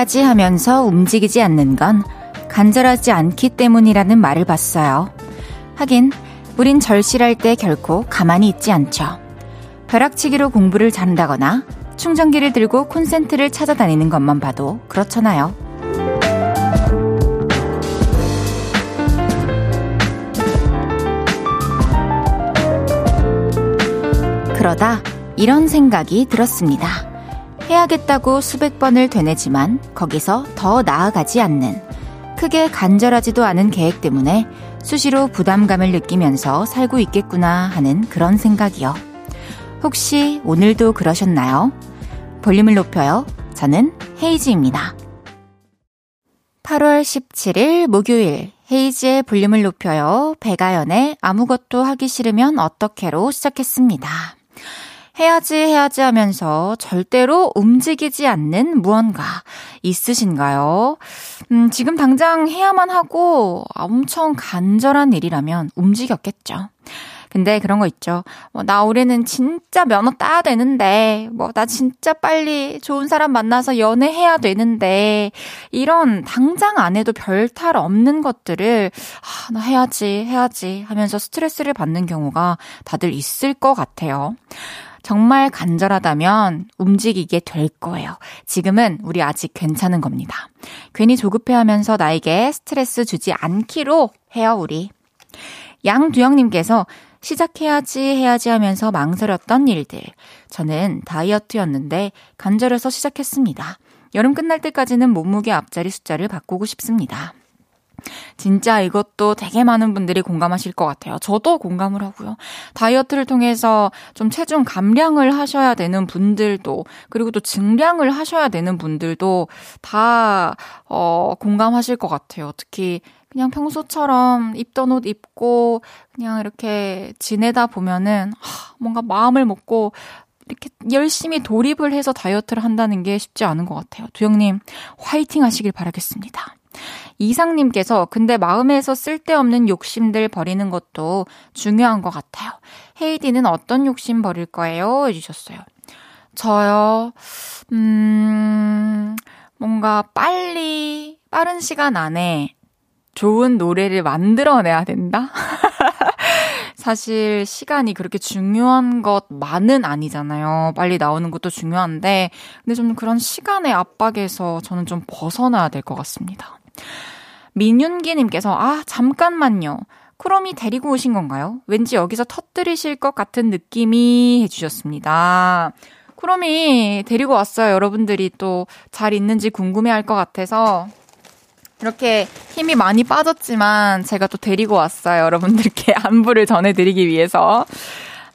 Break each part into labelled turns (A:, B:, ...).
A: 해야지 하면서 움직이지 않는 건 간절하지 않기 때문이라는 말을 봤어요. 하긴 우린 절실할 때 결코 가만히 있지 않죠. 벼락치기로 공부를 잘한다거나 충전기를 들고 콘센트를 찾아다니는 것만 봐도 그렇잖아요. 그러다 이런 생각이 들었습니다. 해야겠다고 수백 번을 되뇌지만 거기서 더 나아가지 않는 크게 간절하지도 않은 계획 때문에 수시로 부담감을 느끼면서 살고 있겠구나 하는 그런 생각이요. 혹시 오늘도 그러셨나요? 볼륨을 높여요. 저는 헤이즈입니다. 8월 17일 목요일 헤이즈의 볼륨을 높여요. 배가연의 아무것도 하기 싫으면 어떻게로 시작했습니다. 해야지 해야지 하면서 절대로 움직이지 않는 무언가 있으신가요? 음, 지금 당장 해야만 하고 엄청 간절한 일이라면 움직였겠죠. 근데 그런 거 있죠. 뭐, 나 올해는 진짜 면허 따야 되는데, 뭐, 나 진짜 빨리 좋은 사람 만나서 연애해야 되는데, 이런 당장 안 해도 별 탈 없는 것들을, 아, 나 해야지, 해야지 하면서 스트레스를 받는 경우가 다들 있을 것 같아요. 정말 간절하다면 움직이게 될 거예요. 지금은 우리 아직 괜찮은 겁니다. 괜히 조급해 하면서 나에게 스트레스 주지 않기로 해요, 우리. 양두영님께서 시작해야지 해야지 하면서 망설였던 일들. 저는 다이어트였는데 간절해서 시작했습니다. 여름 끝날 때까지는 몸무게 앞자리 숫자를 바꾸고 싶습니다. 진짜 이것도 되게 많은 분들이 공감하실 것 같아요. 저도 공감을 하고요. 다이어트를 통해서 좀 체중 감량을 하셔야 되는 분들도, 그리고 또 증량을 하셔야 되는 분들도 다, 어, 공감하실 것 같아요. 특히 그냥 평소처럼 입던 옷 입고 그냥 이렇게 지내다 보면은 하, 뭔가 마음을 먹고 이렇게 열심히 돌입을 해서 다이어트를 한다는 게 쉽지 않은 것 같아요. 두영님, 화이팅 하시길 바라겠습니다. 이상님께서 근데 마음에서 쓸데없는 욕심들 버리는 것도 중요한 것 같아요. 헤이디는 어떤 욕심 버릴 거예요? 해주셨어요. 저요, 음, 뭔가 빨리, 빠른 시간 안에 좋은 노래를 만들어내야 된다? 사실 시간이 그렇게 중요한 것만은 아니잖아요. 빨리 나오는 것도 중요한데, 근데 좀 그런 시간의 압박에서 저는 좀 벗어나야 될 것 같습니다. 민윤기님께서, 아, 잠깐만요. 크롬이 데리고 오신 건가요? 왠지 여기서 터뜨리실 것 같은 느낌이 해주셨습니다. 크롬이 데리고 왔어요. 여러분들이 또 잘 있는지 궁금해 할 것 같아서 이렇게 힘이 많이 빠졌지만 제가 또 데리고 왔어요. 여러분들께 안부를 전해드리기 위해서.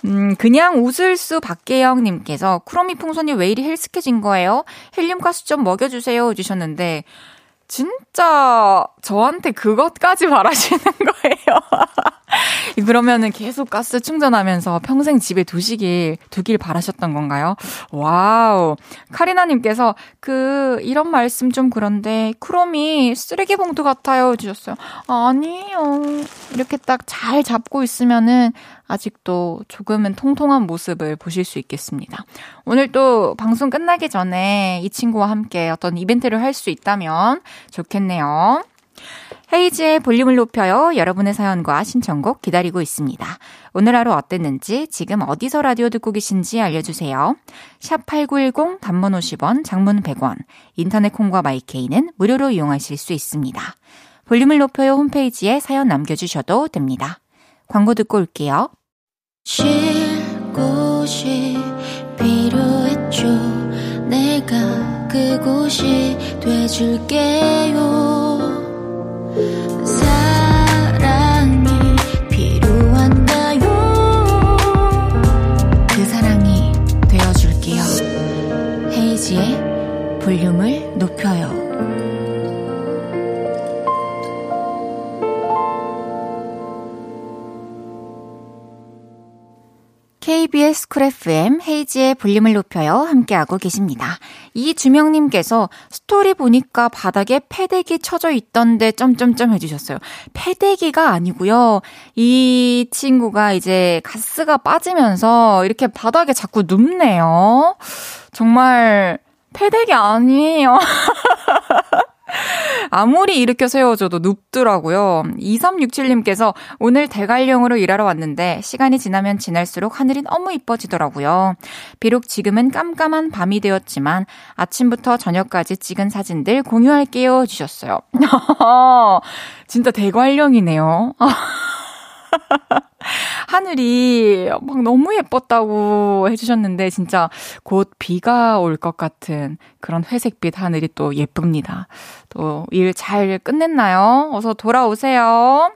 A: 음, 그냥 웃을 수 박계영님께서 크로미 풍선이 왜 이리 핼쑥해진 거예요? 헬륨 가스 좀 먹여주세요. 주셨는데, 진짜 저한테 그것까지 바라시는 거예요. 그러면은 계속 가스 충전하면서 평생 집에 두시길, 두길 바라셨던 건가요? Wow. 카리나님께서 그, 이런 말씀 좀 그런데, 크로미 쓰레기 봉투 같아요. 주셨어요. 아니요. 이렇게 딱 잘 잡고 있으면은 아직도 조금은 통통한 모습을 보실 수 있겠습니다. 오늘 또 방송 끝나기 전에 이 친구와 함께 어떤 이벤트를 할 수 있다면 좋겠네요. 헤이즈의 볼륨을 높여요. 여러분의 사연과 신청곡 기다리고 있습니다. 오늘 하루 어땠는지 지금 어디서 라디오 듣고 계신지 알려주세요. 샵 8910 단문 50원, 장문 100원, 인터넷 콩과 마이케이는 무료로 이용하실 수 있습니다. 볼륨을 높여요 홈페이지에 사연 남겨주셔도 됩니다. 광고 듣고 올게요. 쉴 곳이 필요했죠. 내가 그곳이 돼줄게요. 사랑이 필요한가요? 그 사랑이 되어줄게요. 헤이즈의 볼륨을 높여요. KBS Cool FM 헤이즈의 볼륨을 높여요 함께하고 계십니다. 이주명님께서 스토리 보니까 바닥에 패대기 쳐져 있던데 점점점 해주셨어요. 패대기가 아니고요. 이 친구가 이제 가스가 빠지면서 이렇게 바닥에 자꾸 눕네요. 정말 패대기 아니에요. 아무리 일으켜 세워줘도 눕더라고요. 2367님께서 오늘 대관령으로 일하러 왔는데 시간이 지나면 지날수록 하늘이 너무 이뻐지더라고요. 비록 지금은 깜깜한 밤이 되었지만 아침부터 저녁까지 찍은 사진들 공유할게요 주셨어요. 진짜 대관령이네요. 하늘이 막 너무 예뻤다고 해주셨는데 진짜 곧 비가 올 것 같은 그런 회색빛 하늘이 또 예쁩니다. 또 일 잘 끝냈나요? 어서 돌아오세요.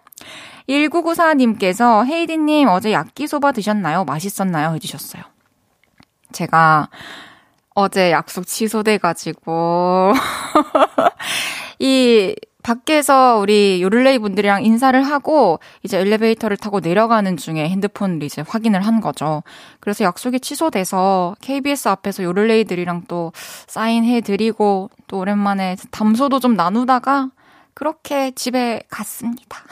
A: 1994님께서 헤이디님 어제 야끼소바 드셨나요? 맛있었나요? 해주셨어요. 제가 어제 약속 취소돼가지고 이 밖에서 우리 요를레이 분들이랑 인사를 하고 이제 엘리베이터를 타고 내려가는 중에 핸드폰을 이제 확인을 한 거죠. 그래서 약속이 취소돼서 KBS 앞에서 요를레이들이랑 또 사인해드리고 또 오랜만에 담소도 좀 나누다가 그렇게 집에 갔습니다.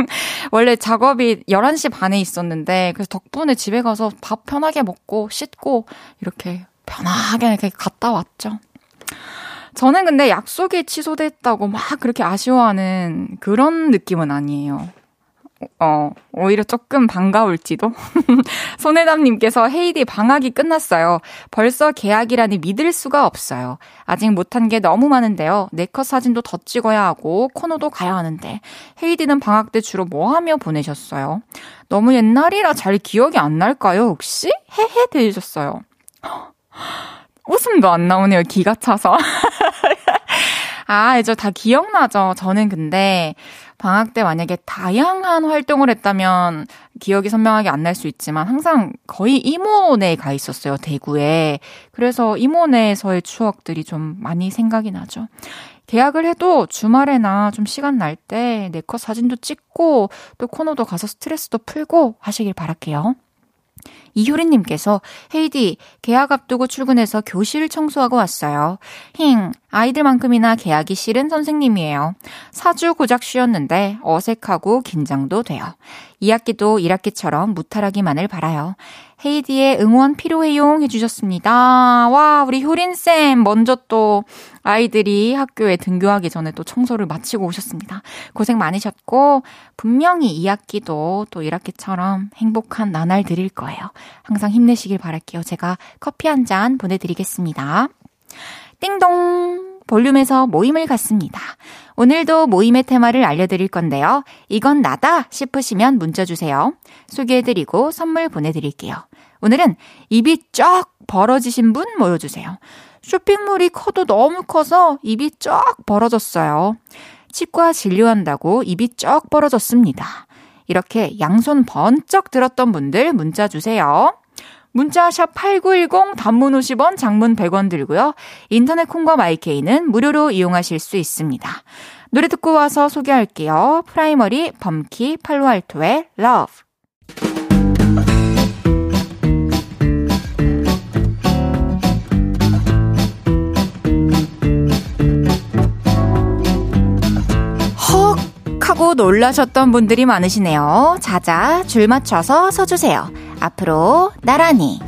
A: 원래 작업이 11시 반에 있었는데 그래서 덕분에 집에 가서 밥 편하게 먹고 씻고 이렇게 편하게 이렇게 갔다 왔죠. 저는 근데 약속이 취소됐다고 막 그렇게 아쉬워하는 그런 느낌은 아니에요. 어, 오히려 조금 반가울지도. 손혜담님께서 헤이디 방학이 끝났어요. 벌써 계약이라니 믿을 수가 없어요. 아직 못한 게 너무 많은데요. 네컷 사진도 더 찍어야 하고, 코너도 가야 하는데. 헤이디는 방학 때 주로 뭐 하며 보내셨어요? 너무 옛날이라 잘 기억이 안 날까요, 혹시? 헤헤, 되셨어요. 웃음도 안 나오네요, 기가 차서. 아, 이제 다 기억나죠. 저는 근데 방학 때 만약에 다양한 활동을 했다면 기억이 선명하게 안 날 수 있지만 항상 거의 이모네에 가 있었어요, 대구에. 그래서 이모네에서의 추억들이 좀 많이 생각이 나죠. 계약을 해도 주말에나 좀 시간 날 때 내 컷 사진도 찍고 또 코너도 가서 스트레스도 풀고 하시길 바랄게요. 이효리님께서 헤이디 계약 앞두고 출근해서 교실 청소하고 왔어요. 힝 아이들만큼이나 계약이 싫은 선생님이에요. 사주 고작 쉬었는데 어색하고 긴장도 돼요. 2학기도 1학기처럼 무탈하기만을 바라요. 헤이디의 응원 필요해용 해주셨습니다. 와, 우리 효린쌤, 먼저 또 아이들이 학교에 등교하기 전에 또 청소를 마치고 오셨습니다. 고생 많으셨고, 분명히 2학기도 또 1학기처럼 행복한 나날 드릴 거예요. 항상 힘내시길 바랄게요. 제가 커피 한 잔 보내드리겠습니다. 띵동! 볼륨에서 모임을 갖습니다. 오늘도 모임의 테마를 알려드릴 건데요. 이건 나다 싶으시면 문자 주세요. 소개해드리고 선물 보내드릴게요. 오늘은 입이 쫙 벌어지신 분 모여주세요. 쇼핑몰이 커도 너무 커서 입이 쫙 벌어졌어요. 치과 진료한다고 입이 쫙 벌어졌습니다. 이렇게 양손 번쩍 들었던 분들 문자 주세요. 문자샵 8910 단문 50원, 장문 100원 들고요. 인터넷 콩과 My K는 무료로 이용하실 수 있습니다. 노래 듣고 와서 소개할게요. 프라이머리 범키 팔로알토의 Love. 헉 하고 놀라셨던 분들이 많으시네요. 자자 줄 맞춰서 서주세요. 앞으로 나란히.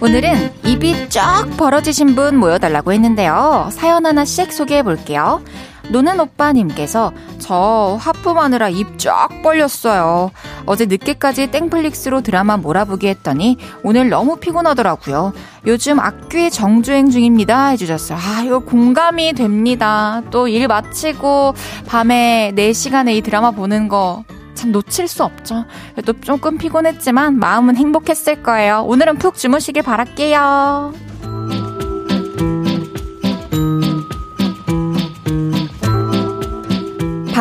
A: 오늘은 입이 쫙 벌어지신 분 모여달라고 했는데요. 사연 하나씩 소개해 볼게요. 노는 오빠님께서 저 하품하느라 입 쫙 벌렸어요. 어제 늦게까지 땡플릭스로 드라마 몰아보기 했더니 오늘 너무 피곤하더라고요. 요즘 악귀 정주행 중입니다. 해주셨어요. 아, 이거 공감이 됩니다. 또 일 마치고 밤에 4시간에 이 드라마 보는 거 참 놓칠 수 없죠. 또 조금 피곤했지만 마음은 행복했을 거예요. 오늘은 푹 주무시길 바랄게요.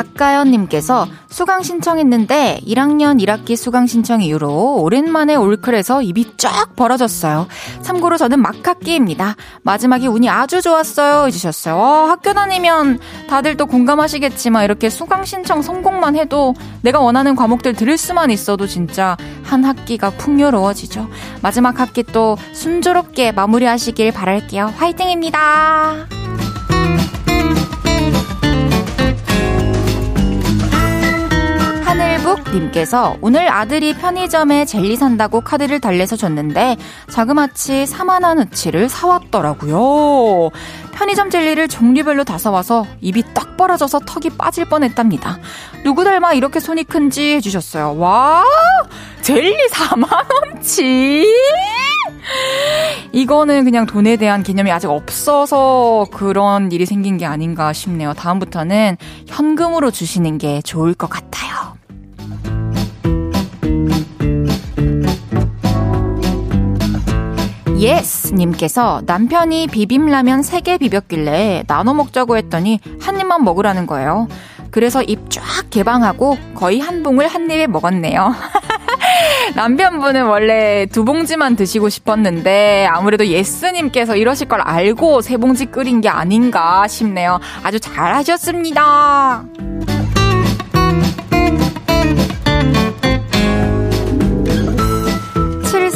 A: 박가연님께서 수강 신청했는데 1학년 1학기 수강 신청 이후로 오랜만에 올클에서 입이 쫙 벌어졌어요. 참고로 저는 막학기입니다. 마지막에 운이 아주 좋았어요. 해주셨어요. 어, 학교 다니면 다들 또 공감하시겠지만 이렇게 수강 신청 성공만 해도 내가 원하는 과목들 들을 수만 있어도 진짜 한 학기가 풍요로워지죠. 마지막 학기 또 순조롭게 마무리하시길 바랄게요. 화이팅입니다. 하늘북 님께서 오늘 아들이 편의점에 젤리 산다고 카드를 달래서 줬는데 자그마치 4만원 어치를 사왔더라고요. 편의점 젤리를 종류별로 다 사와서 입이 딱 벌어져서 턱이 빠질 뻔했답니다. 누구 닮아 이렇게 손이 큰지 해주셨어요. 와, 젤리 4만원치? 이거는 그냥 돈에 대한 개념이 아직 없어서 그런 일이 생긴 게 아닌가 싶네요. 다음부터는 현금으로 주시는 게 좋을 것 같아요. 예스님께서 남편이 비빔라면 3개 비볐길래 나눠 먹자고 했더니 한 입만 먹으라는 거예요. 그래서 입 쫙 개방하고 거의 한 봉을 한 입에 먹었네요. 남편분은 원래 두 봉지만 드시고 싶었는데 아무래도 예스님께서 이러실 걸 알고 세 봉지 끓인 게 아닌가 싶네요. 아주 잘하셨습니다.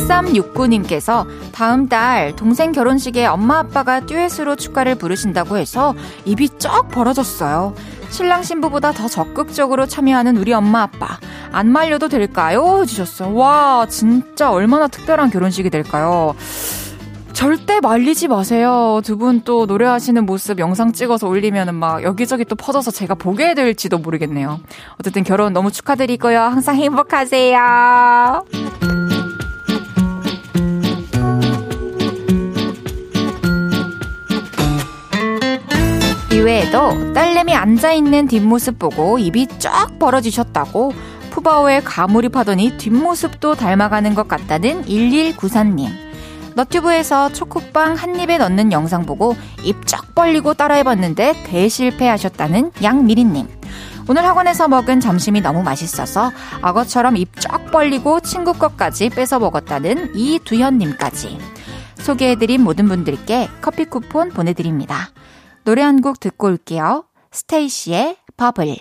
A: 7369님께서 다음 달 동생 결혼식에 엄마 아빠가 듀엣으로 축가를 부르신다고 해서 입이 쩍 벌어졌어요. 신랑 신부보다 더 적극적으로 참여하는 우리 엄마 아빠. 안 말려도 될까요? 해주셨어요. 와, 진짜 얼마나 특별한 결혼식이 될까요? 절대 말리지 마세요. 두 분 또 노래하시는 모습 영상 찍어서 올리면은 막 여기저기 또 퍼져서 제가 보게 될지도 모르겠네요. 어쨌든 결혼 너무 축하드리고요. 항상 행복하세요. 이외에도 딸내미 앉아있는 뒷모습 보고 입이 쫙 벌어지셨다고 푸바오의 가몰입하더니 뒷모습도 닮아가는 것 같다는 1194님. 너튜브에서 초코빵 한 입에 넣는 영상 보고 입 쫙 벌리고 따라해봤는데 대실패하셨다는 양미리님. 오늘 학원에서 먹은 점심이 너무 맛있어서 악어처럼 입 쫙 벌리고 친구 것까지 뺏어 먹었다는 이두현님까지. 소개해드린 모든 분들께 커피 쿠폰 보내드립니다. 노래 한 곡 듣고 올게요. 스테이시의 버블.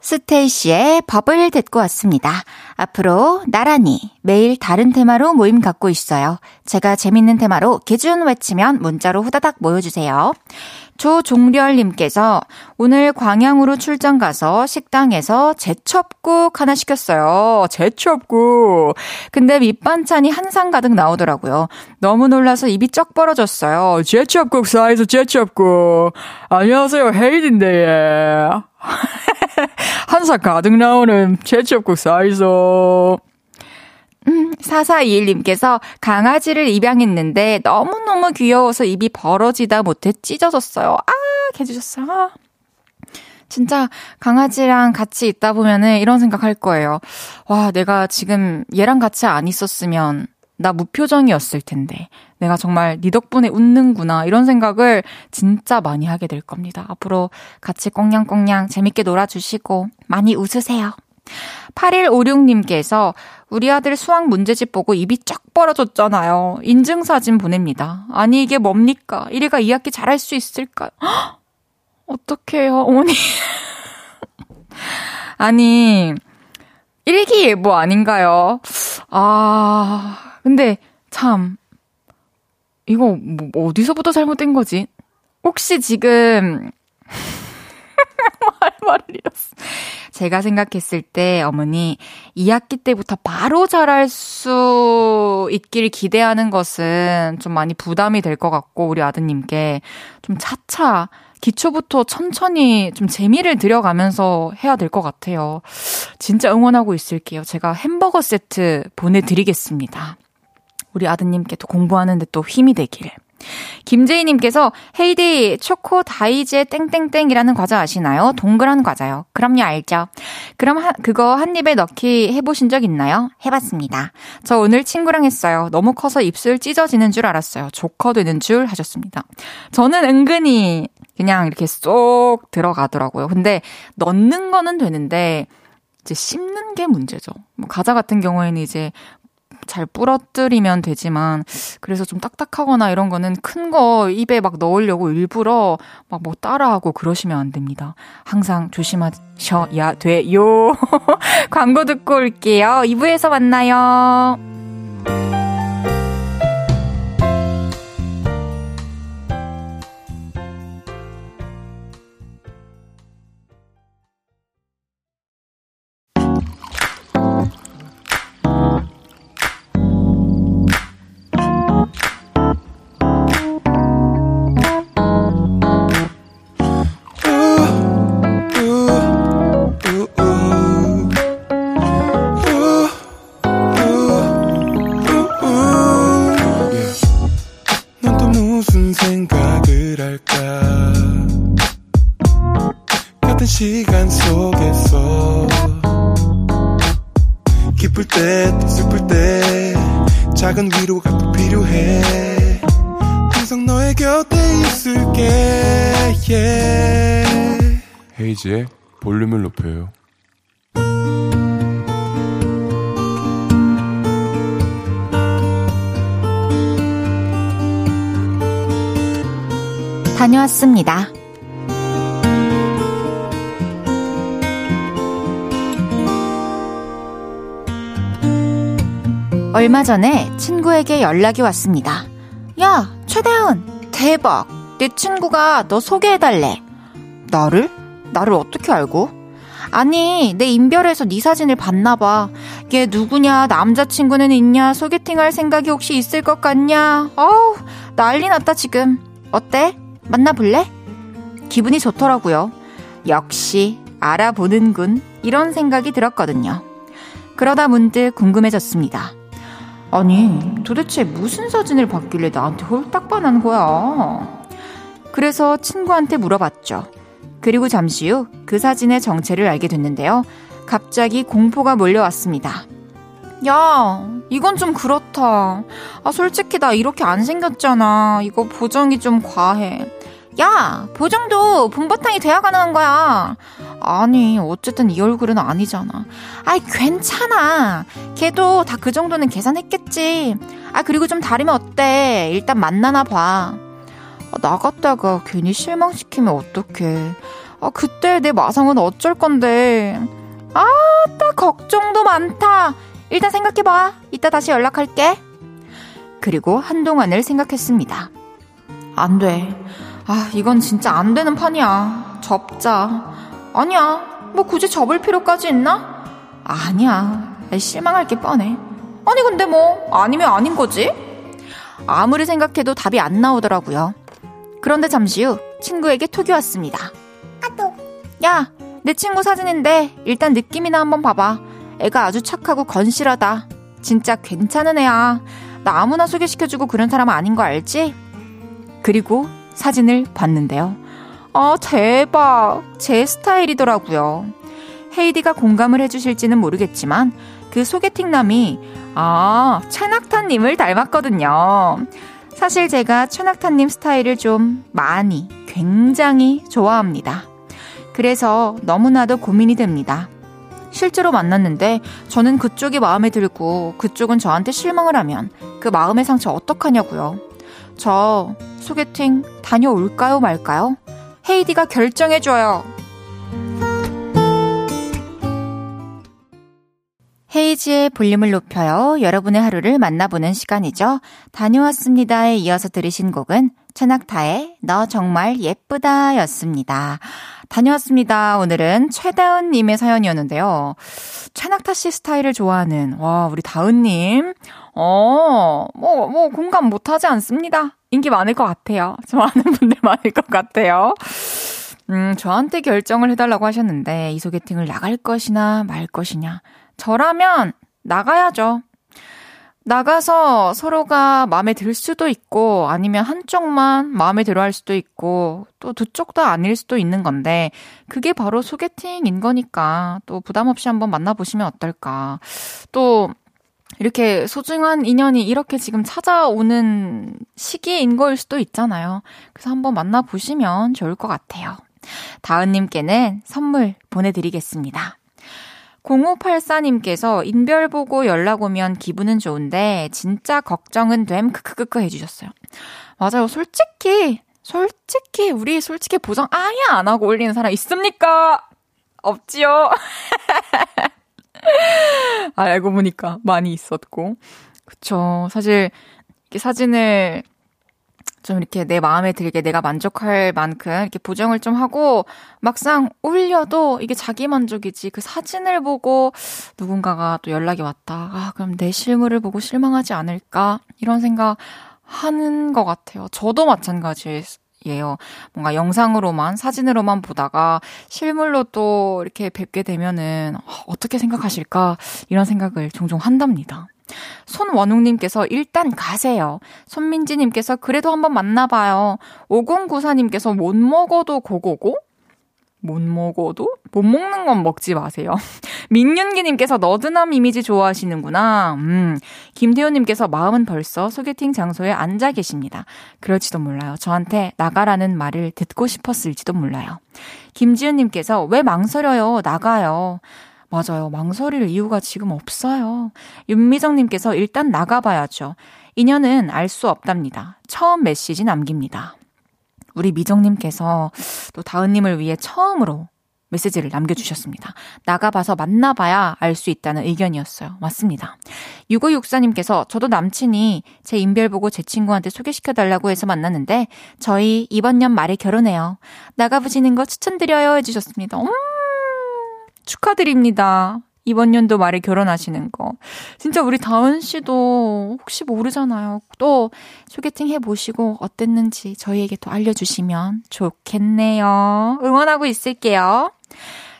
A: 스테이시의 버블 듣고 왔습니다. 앞으로 나란히 매일 다른 테마로 모임 갖고 있어요. 제가 재밌는 테마로 기준 외치면 문자로 후다닥 모여주세요. 조종렬님께서 오늘 광양으로 출장 가서 식당에서 제첩국 하나 시켰어요. 제첩국. 근데 밑반찬이 한상 가득 나오더라고요. 너무 놀라서 입이 쩍 벌어졌어요. 제첩국 사이즈 제첩국. 안녕하세요. 헤이딘데, 예. 한상 가득 나오는 제첩국 사이즈. 음, 4421님께서 강아지를 입양했는데 너무너무 귀여워서 입이 벌어지다 못해 찢어졌어요. 아, 해주셨어요. 아. 진짜 강아지랑 같이 있다 보면은 이런 생각 할 거예요. 와, 내가 지금 얘랑 같이 안 있었으면 나 무표정이었을 텐데. 내가 정말 네 덕분에 웃는구나. 이런 생각을 진짜 많이 하게 될 겁니다. 앞으로 같이 꽁냥꽁냥 재밌게 놀아주시고 많이 웃으세요. 8156님께서 우리 아들 수학 문제집 보고 입이 쫙 벌어졌잖아요. 인증사진 보냅니다. 아니, 이게 뭡니까? 이래가 2학기 잘할 수 있을까요? 어떡해요, 어머니. 아니, 일기예보 아닌가요? 아, 근데 참, 이거 뭐 어디서부터 잘못된 거지? 혹시 지금 말 말을 잃었어. 제가 생각했을 때 어머니 2학기 때부터 바로 잘할 수 있길 기대하는 것은 좀 많이 부담이 될 것 같고 우리 아드님께 좀 차차 기초부터 천천히 좀 재미를 들여가면서 해야 될 것 같아요. 진짜 응원하고 있을게요. 제가 햄버거 세트 보내드리겠습니다. 우리 아드님께 또 공부하는데 또 힘이 되길. 김재희님께서 헤이디 초코 다이제 땡땡땡이라는 과자 아시나요? 동그란 과자요. 그럼요 알죠. 그럼 하, 그거 한 입에 넣기 해보신 적 있나요? 해봤습니다. 저 오늘 친구랑 했어요. 너무 커서 입술 찢어지는 줄 알았어요. 조커 되는 줄 하셨습니다. 저는 은근히 그냥 이렇게 쏙 들어가더라고요. 근데 넣는 거는 되는데 이제 씹는 게 문제죠. 뭐 과자 같은 경우에는 이제 잘 부러뜨리면 되지만 그래서 좀 딱딱하거나 이런 거는 큰 거 입에 막 넣으려고 일부러 막 뭐 따라하고 그러시면 안 됩니다. 항상 조심하셔야 돼요. 광고 듣고 올게요. 2부에서 만나요.
B: 헤이지의 볼륨을 높여요
A: 다녀왔습니다. 얼마 전에 친구에게 연락이 왔습니다. 야, 최대훈, 대박. 내 친구가 너 소개해달래. 나를? 나를 어떻게 알고? 아니, 내 인별에서 네 사진을 봤나봐. 얘 누구냐, 남자친구는 있냐, 소개팅 할 생각이 혹시 있을 것 같냐? 어우, 난리 났다, 지금. 어때? 만나볼래? 기분이 좋더라고요. 역시, 알아보는군. 이런 생각이 들었거든요. 그러다 문득 궁금해졌습니다. 아니, 도대체 무슨 사진을 봤길래 나한테 홀딱 반한 거야? 그래서 친구한테 물어봤죠. 그리고 잠시 후 그 사진의 정체를 알게 됐는데요. 갑자기 공포가 몰려왔습니다. 야, 이건 좀 그렇다. 아, 솔직히 나 이렇게 안 생겼잖아. 이거 보정이 좀 과해. 야, 보정도 봄바탕이 돼야 가능한 거야. 아니, 어쨌든 이 얼굴은 아니잖아. 아이, 괜찮아. 걔도 다 그 정도는 계산했겠지. 아, 그리고 좀 다르면 어때? 일단 만나나 봐. 아, 나갔다가 괜히 실망시키면 어떡해. 아, 그때 내 마상은 어쩔 건데. 아, 딱 걱정도 많다. 일단 생각해봐. 이따 다시 연락할게. 그리고 한동안을 생각했습니다. 안 돼. 아, 이건 진짜 안 되는 판이야. 접자. 아니야. 뭐 굳이 접을 필요까지 있나? 아니야. 실망할 게 뻔해. 아니, 근데 뭐, 아니면 아닌 거지? 아무리 생각해도 답이 안 나오더라고요. 그런데 잠시 후 친구에게 톡이 왔습니다. 아또. 야, 내 친구 사진인데 일단 느낌이나 한번 봐봐. 애가 아주 착하고 건실하다. 진짜 괜찮은 애야. 나 아무나 소개시켜주고 그런 사람 아닌 거 알지? 그리고 사진을 봤는데요. 아, 대박. 제 스타일이더라고요. 헤이디가 공감을 해주실지는 모르겠지만 그 소개팅남이 아, 최낙타님을 닮았거든요. 사실 제가 최낙타님 스타일을 좀 많이, 굉장히 좋아합니다. 그래서 너무나도 고민이 됩니다. 실제로 만났는데 저는 그쪽이 마음에 들고 그쪽은 저한테 실망을 하면 그 마음의 상처 어떡하냐고요. 저 소개팅 다녀올까요 말까요? 헤이디가 결정해줘요. 헤이지의 볼륨을 높여요. 여러분의 하루를 만나보는 시간이죠. 다녀왔습니다에 이어서 들으신 곡은 최낙타의 너 정말 예쁘다 였습니다. 다녀왔습니다. 오늘은 최다은님의 사연이었는데요. 최낙타 씨 스타일을 좋아하는, 와, 우리 다은님. 어, 뭐, 뭐, 공감 못하지 않습니다. 인기 많을 것 같아요. 좋아하는 분들 많을 것 같아요. 음, 저한테 결정을 해달라고 하셨는데, 이 소개팅을 나갈 것이나 말 것이냐. 저라면 나가야죠. 나가서 서로가 마음에 들 수도 있고 아니면 한쪽만 마음에 들어 할 수도 있고 또 두 쪽 다 아닐 수도 있는 건데 그게 바로 소개팅인 거니까 또 부담 없이 한번 만나보시면 어떨까. 또 이렇게 소중한 인연이 이렇게 지금 찾아오는 시기인 거일 수도 있잖아요. 그래서 한번 만나보시면 좋을 것 같아요. 다은님께는 선물 보내드리겠습니다. 0584님께서 인별 보고 연락 오면 기분은 좋은데 진짜 걱정은 됨 크크크크 해주셨어요. 맞아요. 솔직히 솔직히 우리 솔직히 보정 아예 안 하고 올리는 사람 있습니까? 없지요. 알고 보니까 많이 있었고. 그쵸. 사실 이렇게 사진을 좀 이렇게 내 마음에 들게 내가 만족할 만큼 이렇게 보정을 좀 하고 막상 올려도 이게 자기 만족이지 그 사진을 보고 누군가가 또 연락이 왔다. 아, 그럼 내 실물을 보고 실망하지 않을까? 이런 생각 하는 것 같아요. 저도 마찬가지예요. 뭔가 영상으로만, 사진으로만 보다가 실물로 또 이렇게 뵙게 되면은 어떻게 생각하실까? 이런 생각을 종종 한답니다. 손원웅님께서 일단 가세요. 손민지님께서 그래도 한번 만나봐요. 5094님께서 못 먹어도 고고고? 못 먹어도? 못 먹는 건 먹지 마세요. 민윤기님께서 너드남 이미지 좋아하시는구나. 음, 김태호님께서 마음은 벌써 소개팅 장소에 앉아 계십니다. 그럴지도 몰라요. 저한테 나가라는 말을 듣고 싶었을지도 몰라요. 김지은님께서 왜 망설여요? 나가요. 맞아요. 망설일 이유가 지금 없어요. 윤미정님께서 일단 나가봐야죠. 인연은 알 수 없답니다. 처음 메시지 남깁니다. 우리 미정님께서 또 다은님을 위해 처음으로 메시지를 남겨주셨습니다. 나가봐서 만나봐야 알 수 있다는 의견이었어요. 맞습니다. 6564님께서 저도 남친이 제 인별 보고 제 친구한테 소개시켜달라고 해서 만났는데 저희 이번 년 말에 결혼해요. 나가보시는 거 추천드려요 해주셨습니다. 음, 축하드립니다. 이번 연도 말에 결혼하시는 거. 진짜 우리 다은 씨도 혹시 모르잖아요. 또 소개팅 해보시고 어땠는지 저희에게 또 알려주시면 좋겠네요. 응원하고 있을게요.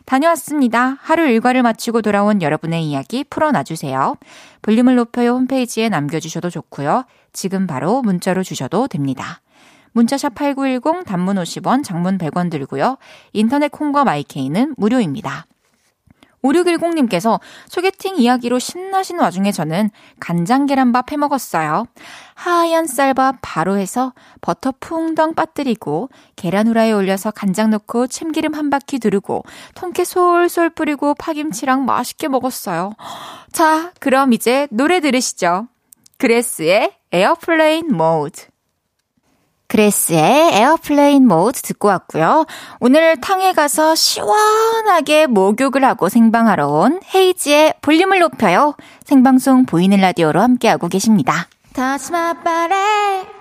A: 다녀왔습니다. 하루 일과를 마치고 돌아온 여러분의 이야기 풀어놔주세요. 볼륨을 높여요 홈페이지에 남겨주셔도 좋고요. 지금 바로 문자로 주셔도 됩니다. 문자샵 8910 단문 50원, 장문 100원 들고요. 인터넷 콩과 마이케이는 무료입니다. 5610님께서 소개팅 이야기로 신나신 와중에 저는 간장 계란밥 해 먹었어요. 하얀 쌀밥 바로 해서 버터 풍덩 빠뜨리고 계란 후라이에 올려서 간장 넣고 참기름 한 바퀴 두르고 통깨 솔솔 뿌리고 파김치랑 맛있게 먹었어요. 자, 그럼 이제 노래 들으시죠. 그레스의 Airplane Mode. 그레스의 Airplane Mode 듣고 왔고요. 오늘 탕에 가서 시원하게 목욕을 하고 생방하러 온 헤이즈의 볼륨을 높여요. 생방송 보이는 라디오로 함께하고 계십니다. 다스마바레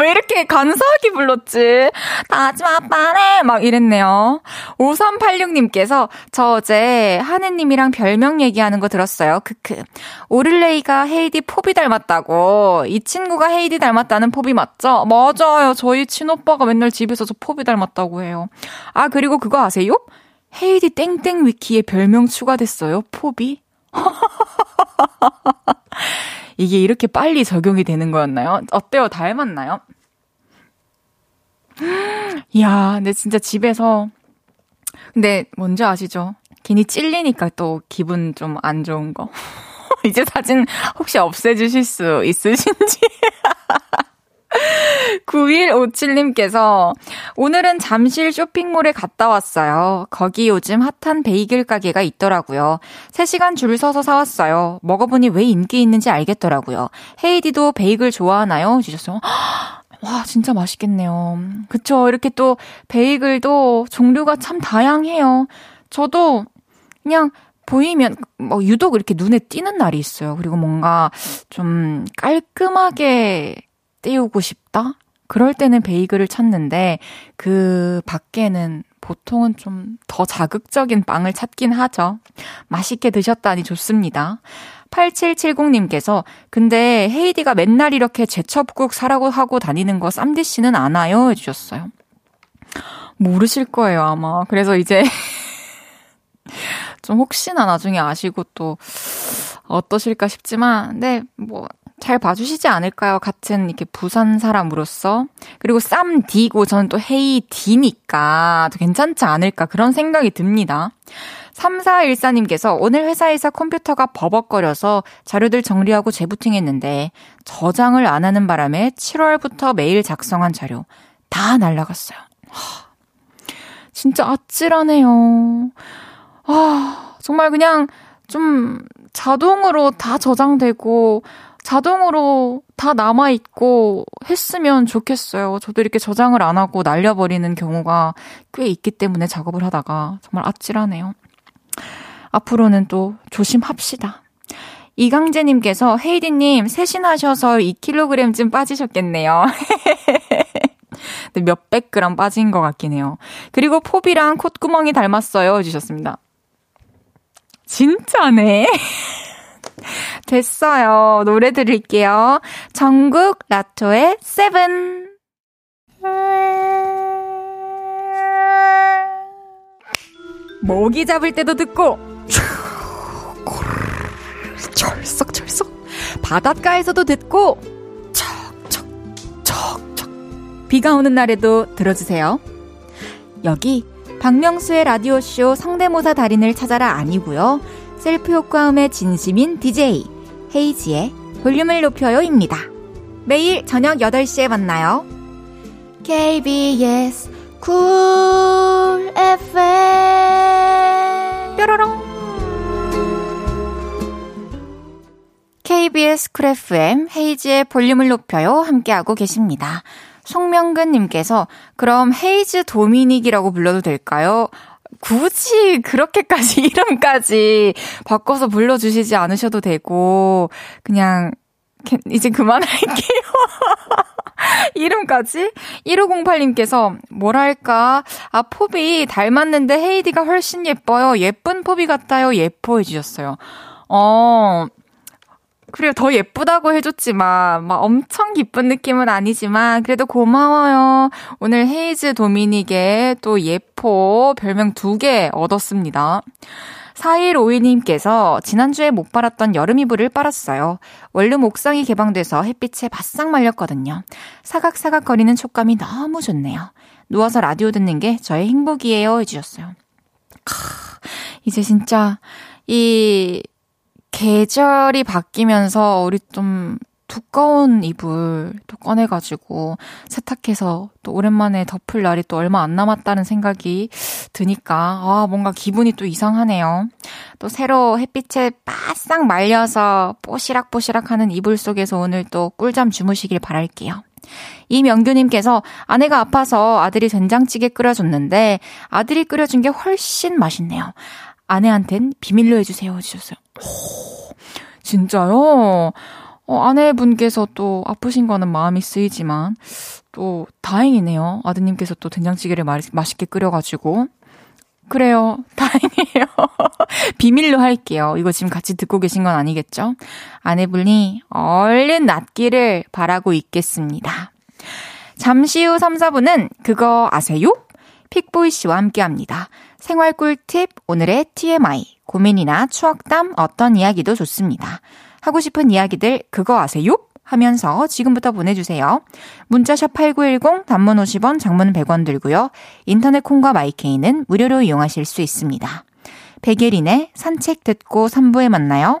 A: 왜 이렇게 간사하게 불렀지? 다지마빠네! 막 이랬네요. 5386님께서 저 어제 하느님이랑 별명 얘기하는 거 들었어요. 크크. 오를레이가 헤이디 포비 닮았다고. 이 친구가 헤이디 닮았다는 포비 맞죠? 맞아요. 저희 친오빠가 맨날 집에서 저 포비 닮았다고 해요. 아, 그리고 그거 아세요? 헤이디 땡땡 위키에 별명 추가됐어요. 포비? 이게 이렇게 빨리 적용이 되는 거였나요? 어때요? 닮았나요? 이야, 근데 진짜 집에서, 근데 뭔지 아시죠? 괜히 찔리니까 또 기분 좀 안 좋은 거. 이제 사진 혹시 없애주실 수 있으신지. 9157님께서 오늘은 잠실 쇼핑몰에 갔다 왔어요. 거기 요즘 핫한 베이글 가게가 있더라고요. 3시간 줄 서서 사왔어요. 먹어보니 왜 인기 있는지 알겠더라고요. 헤이디도 베이글 좋아하나요? 주셨어요. 와, 진짜 맛있겠네요. 그쵸. 이렇게 또 베이글도 종류가 참 다양해요. 저도 그냥 보이면 뭐 유독 이렇게 눈에 띄는 날이 있어요. 그리고 뭔가 좀 깔끔하게 띄우고 싶다? 그럴 때는 베이글을 찾는데 그 밖에는 보통은 좀 더 자극적인 빵을 찾긴 하죠. 맛있게 드셨다니 좋습니다. 8770님께서 근데 헤이디가 맨날 이렇게 제첩국 사라고 하고 다니는 거 쌈디 씨는 아나요? 해주셨어요. 모르실 거예요 아마. 그래서 이제 좀 혹시나 나중에 아시고 또 어떠실까 싶지만, 네, 뭐, 잘 봐주시지 않을까요? 같은 이렇게 부산 사람으로서. 그리고 쌈 D고 저는 또 헤이 D니까 더 괜찮지 않을까 그런 생각이 듭니다. 3414님께서 오늘 회사에서 컴퓨터가 버벅거려서 자료들 정리하고 재부팅했는데 저장을 안 하는 바람에 7월부터 매일 작성한 자료 다 날라갔어요. 하, 진짜 아찔하네요. 아, 정말 그냥 좀 자동으로 다 저장되고 자동으로 다 남아있고 했으면 좋겠어요. 저도 이렇게 저장을 안 하고 날려버리는 경우가 꽤 있기 때문에 작업을 하다가 정말 아찔하네요. 앞으로는 또 조심합시다. 이강재님께서 헤이디님 세신하셔서 2kg쯤 빠지셨겠네요. 몇백 그램 빠진 것 같긴 해요. 그리고 포비랑 콧구멍이 닮았어요. 해주셨습니다. 진짜네. 됐어요. 노래 드릴게요. 전국 라토의 세븐. 모기 잡을 때도 듣고 철썩철썩 바닷가에서도 듣고 척척척척 비가 오는 날에도 들어주세요. 여기 박명수의 라디오쇼 성대모사 달인을 찾아라 아니고요. 셀프 효과음의 진심인 DJ 헤이지의 볼륨을 높여요입니다. 매일 저녁 8시에 만나요. KBS Cool FM 뾰로롱 KBS Cool FM 헤이즈의 볼륨을 높여요 함께하고 계십니다. 송명근님께서 그럼 헤이즈 도미닉이라고 불러도 될까요? 굳이 그렇게까지 이름까지 바꿔서 불러주시지 않으셔도 되고 그냥 이제 그만할게요. 이름까지? 1508님께서, 뭐랄까, 아, 포비 닮았는데 헤이디가 훨씬 예뻐요. 예쁜 포비 같아요. 예뻐 해 주셨어요. 어, 그래요. 더 예쁘다고 해줬지만, 막 엄청 기쁜 느낌은 아니지만, 그래도 고마워요. 오늘 헤이즈 도미닉의 또 예포 별명 두 개 얻었습니다. 4152님께서 지난주에 못 빨았던 여름 이불을 빨았어요. 원룸 옥상이 개방돼서 햇빛에 바싹 말렸거든요. 사각사각 거리는 촉감이 너무 좋네요. 누워서 라디오 듣는 게 저의 행복이에요. 해주셨어요. 크, 이제 진짜 이 계절이 바뀌면서 우리 좀 두꺼운 이불 또 꺼내가지고 세탁해서 또 오랜만에 덮을 날이 또 얼마 안 남았다는 생각이 드니까 아 뭔가 기분이 또 이상하네요. 또 새로 햇빛에 바싹 말려서 뽀시락뽀시락 하는 이불 속에서 오늘 또 꿀잠 주무시길 바랄게요. 이명규님께서 아내가 아파서 아들이 된장찌개 끓여줬는데 아들이 끓여준 게 훨씬 맛있네요. 아내한텐 비밀로 해주세요. 해주셨어요. 오, 진짜요? 어, 아내분께서 또 아프신 거는 마음이 쓰이지만, 또 다행이네요. 아드님께서 또 된장찌개를 마, 맛있게 끓여가지고. 그래요. 다행이에요. 비밀로 할게요. 이거 지금 같이 듣고 계신 건 아니겠죠? 아내분이 얼른 낫기를 바라고 있겠습니다. 잠시 후 3, 4분은 그거 아세요? 픽보이 씨와 함께 합니다. 생활 꿀팁, 오늘의 TMI, 고민이나 추억담 어떤 이야기도 좋습니다. 하고 싶은 이야기들 그거 아세요? 하면서 지금부터 보내주세요. 문자샵 8910 단문 50원 장문 100원 들고요. 인터넷 콩과 마이케이는 무료로 이용하실 수 있습니다. 백예린의 산책 듣고 3부에 만나요.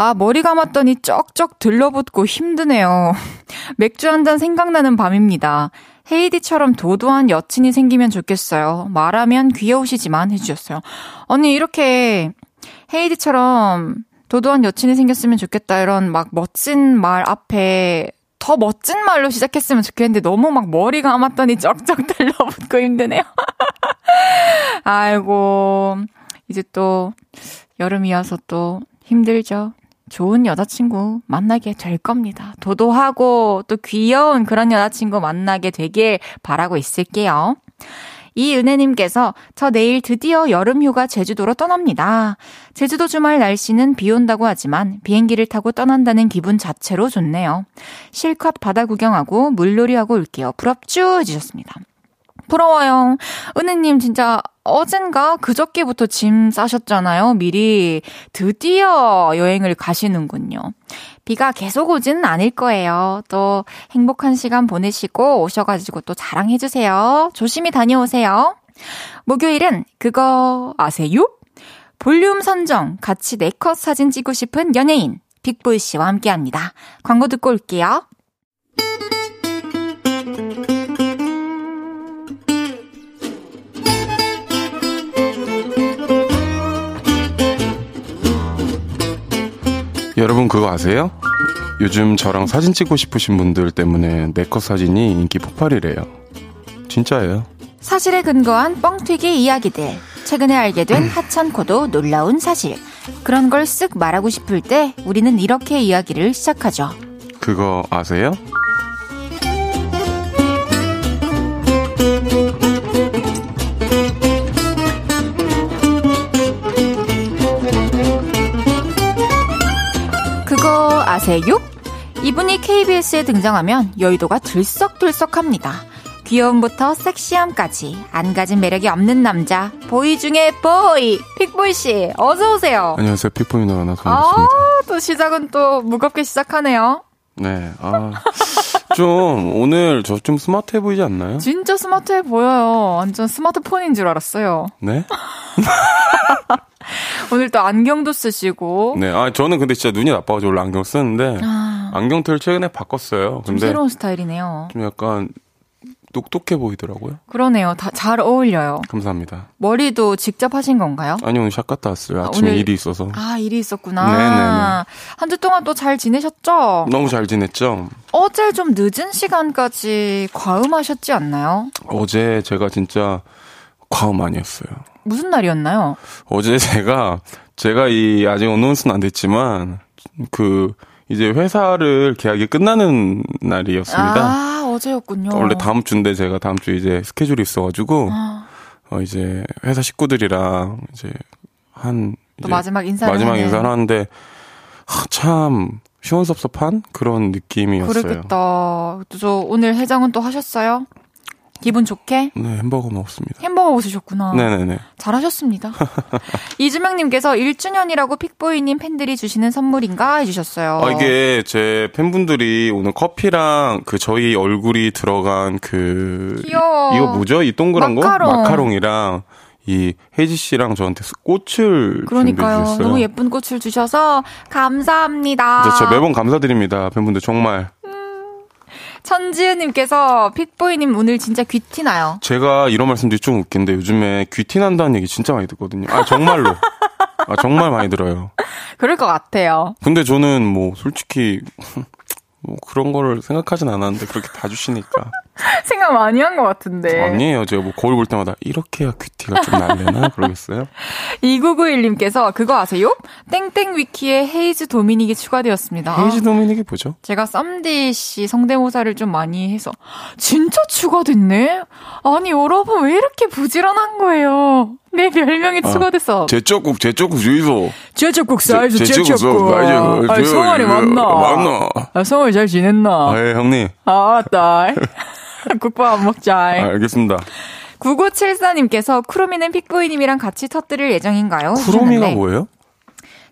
A: 아, 머리 감았더니 쩍쩍 들러붙고 힘드네요. 맥주 한 잔 생각나는 밤입니다. 헤이디처럼 도도한 여친이 생기면 좋겠어요. 말하면 귀여우시지만 해주셨어요. 언니, 이렇게 헤이디처럼 도도한 여친이 생겼으면 좋겠다. 이런 막 멋진 말 앞에 더 멋진 말로 시작했으면 좋겠는데 너무 막 머리 감았더니 쩍쩍 들러붙고 힘드네요. 아이고, 이제 또 여름이어서 또 힘들죠. 좋은 여자친구 만나게 될 겁니다. 도도하고 또 귀여운 그런 여자친구 만나게 되길 바라고 있을게요. 이은혜님께서 저 내일 드디어 여름휴가 제주도로 떠납니다. 제주도 주말 날씨는 비 온다고 하지만 비행기를 타고 떠난다는 기분 자체로 좋네요. 실컷 바다 구경하고 물놀이하고 올게요. 부럽죠? 해주셨습니다. 부러워요. 은혜님 진짜 어젠가 그저께부터 짐 싸셨잖아요. 미리 드디어 여행을 가시는군요. 비가 계속 오지는 않을 거예요. 또 행복한 시간 보내시고 오셔가지고 또 자랑해주세요. 조심히 다녀오세요. 목요일은 그거 아세요? 볼륨 선정 같이 네컷 사진 찍고 싶은 연예인 빅보이 씨와 함께 합니다. 광고 듣고 올게요.
B: 여러분 그거 아세요? 요즘 저랑 사진 찍고 싶으신 분들 때문에 네컷 사진이 인기 폭발이래요. 진짜예요.
A: 사실에 근거한 뻥튀기 이야기들. 최근에 알게 된 하찮고도 놀라운 사실. 그런 걸 쓱 말하고 싶을 때 우리는 이렇게 이야기를 시작하죠.
B: 그거 아세요?
A: 그거 아세요? 이분이 KBS에 등장하면 여의도가 들썩들썩합니다. 귀여움부터 섹시함까지 안 가진 매력이 없는 남자 보이 중에 보이 픽보이 씨 어서 오세요.
B: 안녕하세요. 픽보이 누나
A: 아,
B: 반갑습니다.
A: 또 시작은 또 무겁게 시작하네요.
B: 네. 아, 좀 오늘 저 좀 스마트해 보이지 않나요?
A: 진짜 스마트해 보여요. 완전 스마트폰인 줄 알았어요.
B: 네?
A: 오늘 또 안경도 쓰시고
B: 네. 아, 저는 근데 진짜 눈이 나빠가지고 원래 안경 쓰는데
A: 아,
B: 안경테를 최근에 바꿨어요.
A: 좀
B: 근데
A: 새로운 스타일이네요.
B: 좀 약간 똑똑해 보이더라고요.
A: 그러네요. 다 잘 어울려요.
B: 감사합니다.
A: 머리도 직접 하신 건가요?
B: 아니 오늘 샷 갔다 왔어요. 아침에
A: 오늘-
B: 일이 있어서.
A: 아, 일이 있었구나.
B: 네네네.
A: 한 주 동안 또 잘 지내셨죠?
B: 너무 잘 지냈죠?
A: 어제 좀 늦은 시간까지 과음하셨지 않나요?
B: 어제 제가 진짜 과음 했어요.
A: 무슨 날이었나요?
B: 어제 제가 제가 이 아직 어나운스는 안 됐지만 그 이제 회사를 계약이 끝나는 날이었습니다.
A: 아, 어제였군요.
B: 원래 다음 주인데 제가 다음 주 이제 스케줄이 있어가지고
A: 아,
B: 어 이제 회사 식구들이랑 이제
A: 한또
B: 이제
A: 마지막 인사를
B: 마지막
A: 하는.
B: 인사를 하는데 하, 참 시원섭섭한 그런 느낌이었어요.
A: 그러겠다. 저 오늘 해장은 또 하셨어요? 기분 좋게?
B: 네 햄버거 먹었습니다.
A: 햄버거 웃으셨구나.
B: 네네네.
A: 잘하셨습니다. 이주명님께서 1주년이라고 픽보이님 팬들이 주시는 선물인가 해주셨어요.
B: 아, 이게 제 팬분들이 오늘 커피랑 그 저희 얼굴이 들어간 그
A: 귀여워.
B: 이, 이거 뭐죠? 이 동그란
A: 마카롱.
B: 거 마카롱이랑 이 혜지 씨랑 저한테 꽃을
A: 그러니까요.
B: 준비해 주셨어요.
A: 너무 예쁜 꽃을 주셔서 감사합니다.
B: 제가 매번 감사드립니다. 팬분들 정말
A: 천지은님께서 픽보이님 오늘 진짜 귀티 나요.
B: 제가 이런 말씀드리 좀 웃긴데 요즘에 귀티 난다는 얘기 진짜 많이 듣거든요. 아 정말로. 아 정말 많이 들어요.
A: 그럴 것 같아요.
B: 근데 저는 뭐 솔직히 뭐 그런 거를 생각하진 않았는데 그렇게 봐주시니까
A: 생각 많이 한 것 같은데.
B: 아니에요. 제가 뭐 거울 볼 때마다 이렇게 해야 귀티가 좀 날려나 그러겠어요?
A: 2991님께서 그거 아세요? 땡땡 위키에 헤이즈 도미닉이 추가되었습니다.
B: 헤이지 도미닉이 뭐죠?
A: 제가 썸디 씨 성대모사를 좀 많이 해서 진짜 추가됐네. 아니 여러분 왜 이렇게 부지런한 거예요? 내 별명이 추가됐어.
B: 재첩국 재첩국 주의소.
A: 재첩국
B: 재-
A: 사이즈 재첩국.
B: 사이즈.
A: 아, 성환이 맞나?
B: 맞나?
A: 아, 성환이 잘 지냈나?
B: 아, 예, 형님.
A: 아, 알았다. 국밥 안 먹자.
B: 아, 알겠습니다.
A: 9974님께서 쿠로미는 픽보이님이랑 같이 터뜨릴 예정인가요? 하셨는데
B: 뭐예요?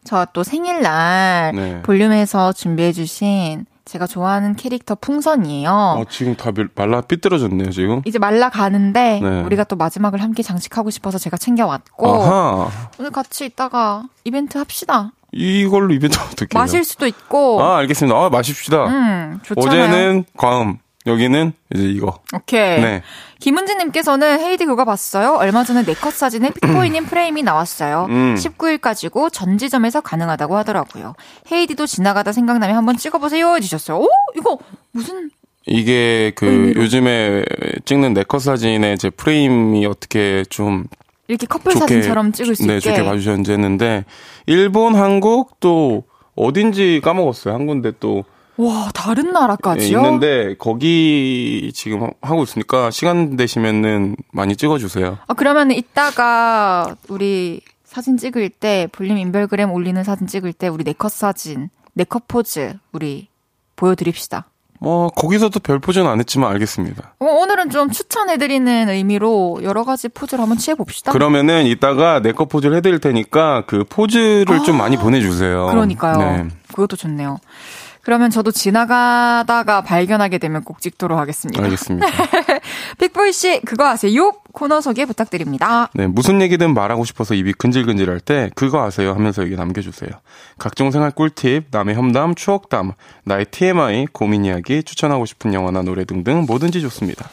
A: 저 또 생일날
B: 네.
A: 볼륨에서 준비해주신 제가 좋아하는 캐릭터 풍선이에요.
B: 아, 지금 다 밀- 말라 삐뚤어졌네요, 지금.
A: 이제 말라 가는데
B: 네.
A: 우리가 또 마지막을 함께 장식하고 싶어서 제가 챙겨왔고
B: 아하.
A: 오늘 같이 있다가 이벤트 합시다.
B: 이걸로 이벤트 어떻게 해요?
A: 마실 수도 있고.
B: 아, 알겠습니다. 아, 마십시다.
A: 음, 좋잖아요.
B: 어제는 과음, 여기는 이제 이거.
A: 오케이.
B: 네.
A: 김은지님께서는 헤이디 그거 봤어요? 얼마 전에 네컷 사진에 픽보이님 프레임이 나왔어요.
B: 음.
A: 19일까지고 전지점에서 가능하다고 하더라고요. 헤이디도 지나가다 생각나면 한번 찍어보세요 해주셨어요. 오 이거 무슨
B: 이게 그
A: 의미로?
B: 요즘에 찍는 네컷 사진의 제 프레임이 어떻게 좀
A: 이렇게 커플
B: 좋게
A: 사진처럼 찍을 수
B: 네,
A: 있게
B: 좋게 봐주셨는지 했는데 일본, 한국 또 어딘지 까먹었어요. 한 군데 또
A: 와 다른 나라까지요?
B: 있는데 거기 지금 하고 있으니까 시간 되시면은 많이 찍어 주세요.
A: 아, 그러면 이따가 우리 사진 찍을 때 볼륨 인별그램 올리는 사진 찍을 때 우리 네컷 사진, 네컷 포즈 우리 보여 드립시다.
B: 뭐 거기서도 별 포즈는 안 했지만 알겠습니다.
A: 어, 오늘은 좀 추천해드리는 의미로 여러 가지 포즈를 한번 취해봅시다.
B: 그러면은 이따가 내 거 포즈를 해드릴 테니까 그 포즈를 좀 많이 보내주세요.
A: 아, 그러니까요.
B: 네.
A: 그것도 좋네요. 그러면 저도 지나가다가 발견하게 되면 꼭 찍도록 하겠습니다.
B: 알겠습니다.
A: 픽보이 씨, 그거 아세요? 코너 소개 부탁드립니다.
B: 네, 무슨 얘기든 말하고 싶어서 입이 근질근질할 때 그거 아세요 하면서 얘기 남겨주세요. 각종 생활 꿀팁, 남의 험담, 추억담, 나의 TMI, 고민 이야기, 추천하고 싶은 영화나 노래 등등 뭐든지 좋습니다.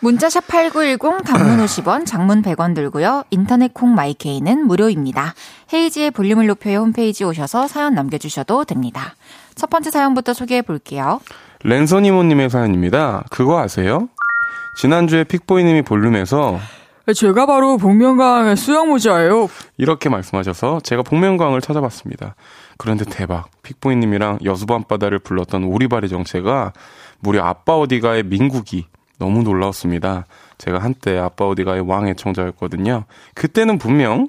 A: 문자샵 8910 단문 50원, 장문 100원 들고요. 인터넷 콩 마이케이는 무료입니다. 헤이지의 볼륨을 높여요 홈페이지 오셔서 사연 남겨주셔도 됩니다. 첫 번째 사연부터 소개해 볼게요.
B: 랜선이모님의 사연입니다. 그거 아세요? 지난주에 픽보이님이 볼륨에서
A: 제가 바로 복면가왕의 수영모자예요.
B: 이렇게 말씀하셔서 제가 복면가왕을 찾아봤습니다. 그런데 대박. 픽보이님이랑 여수밤바다를 불렀던 오리발의 정체가 무려 아빠 어디가의 민국이 너무 놀라웠습니다. 제가 한때 아빠 어디가의 왕 애청자였거든요. 그때는 분명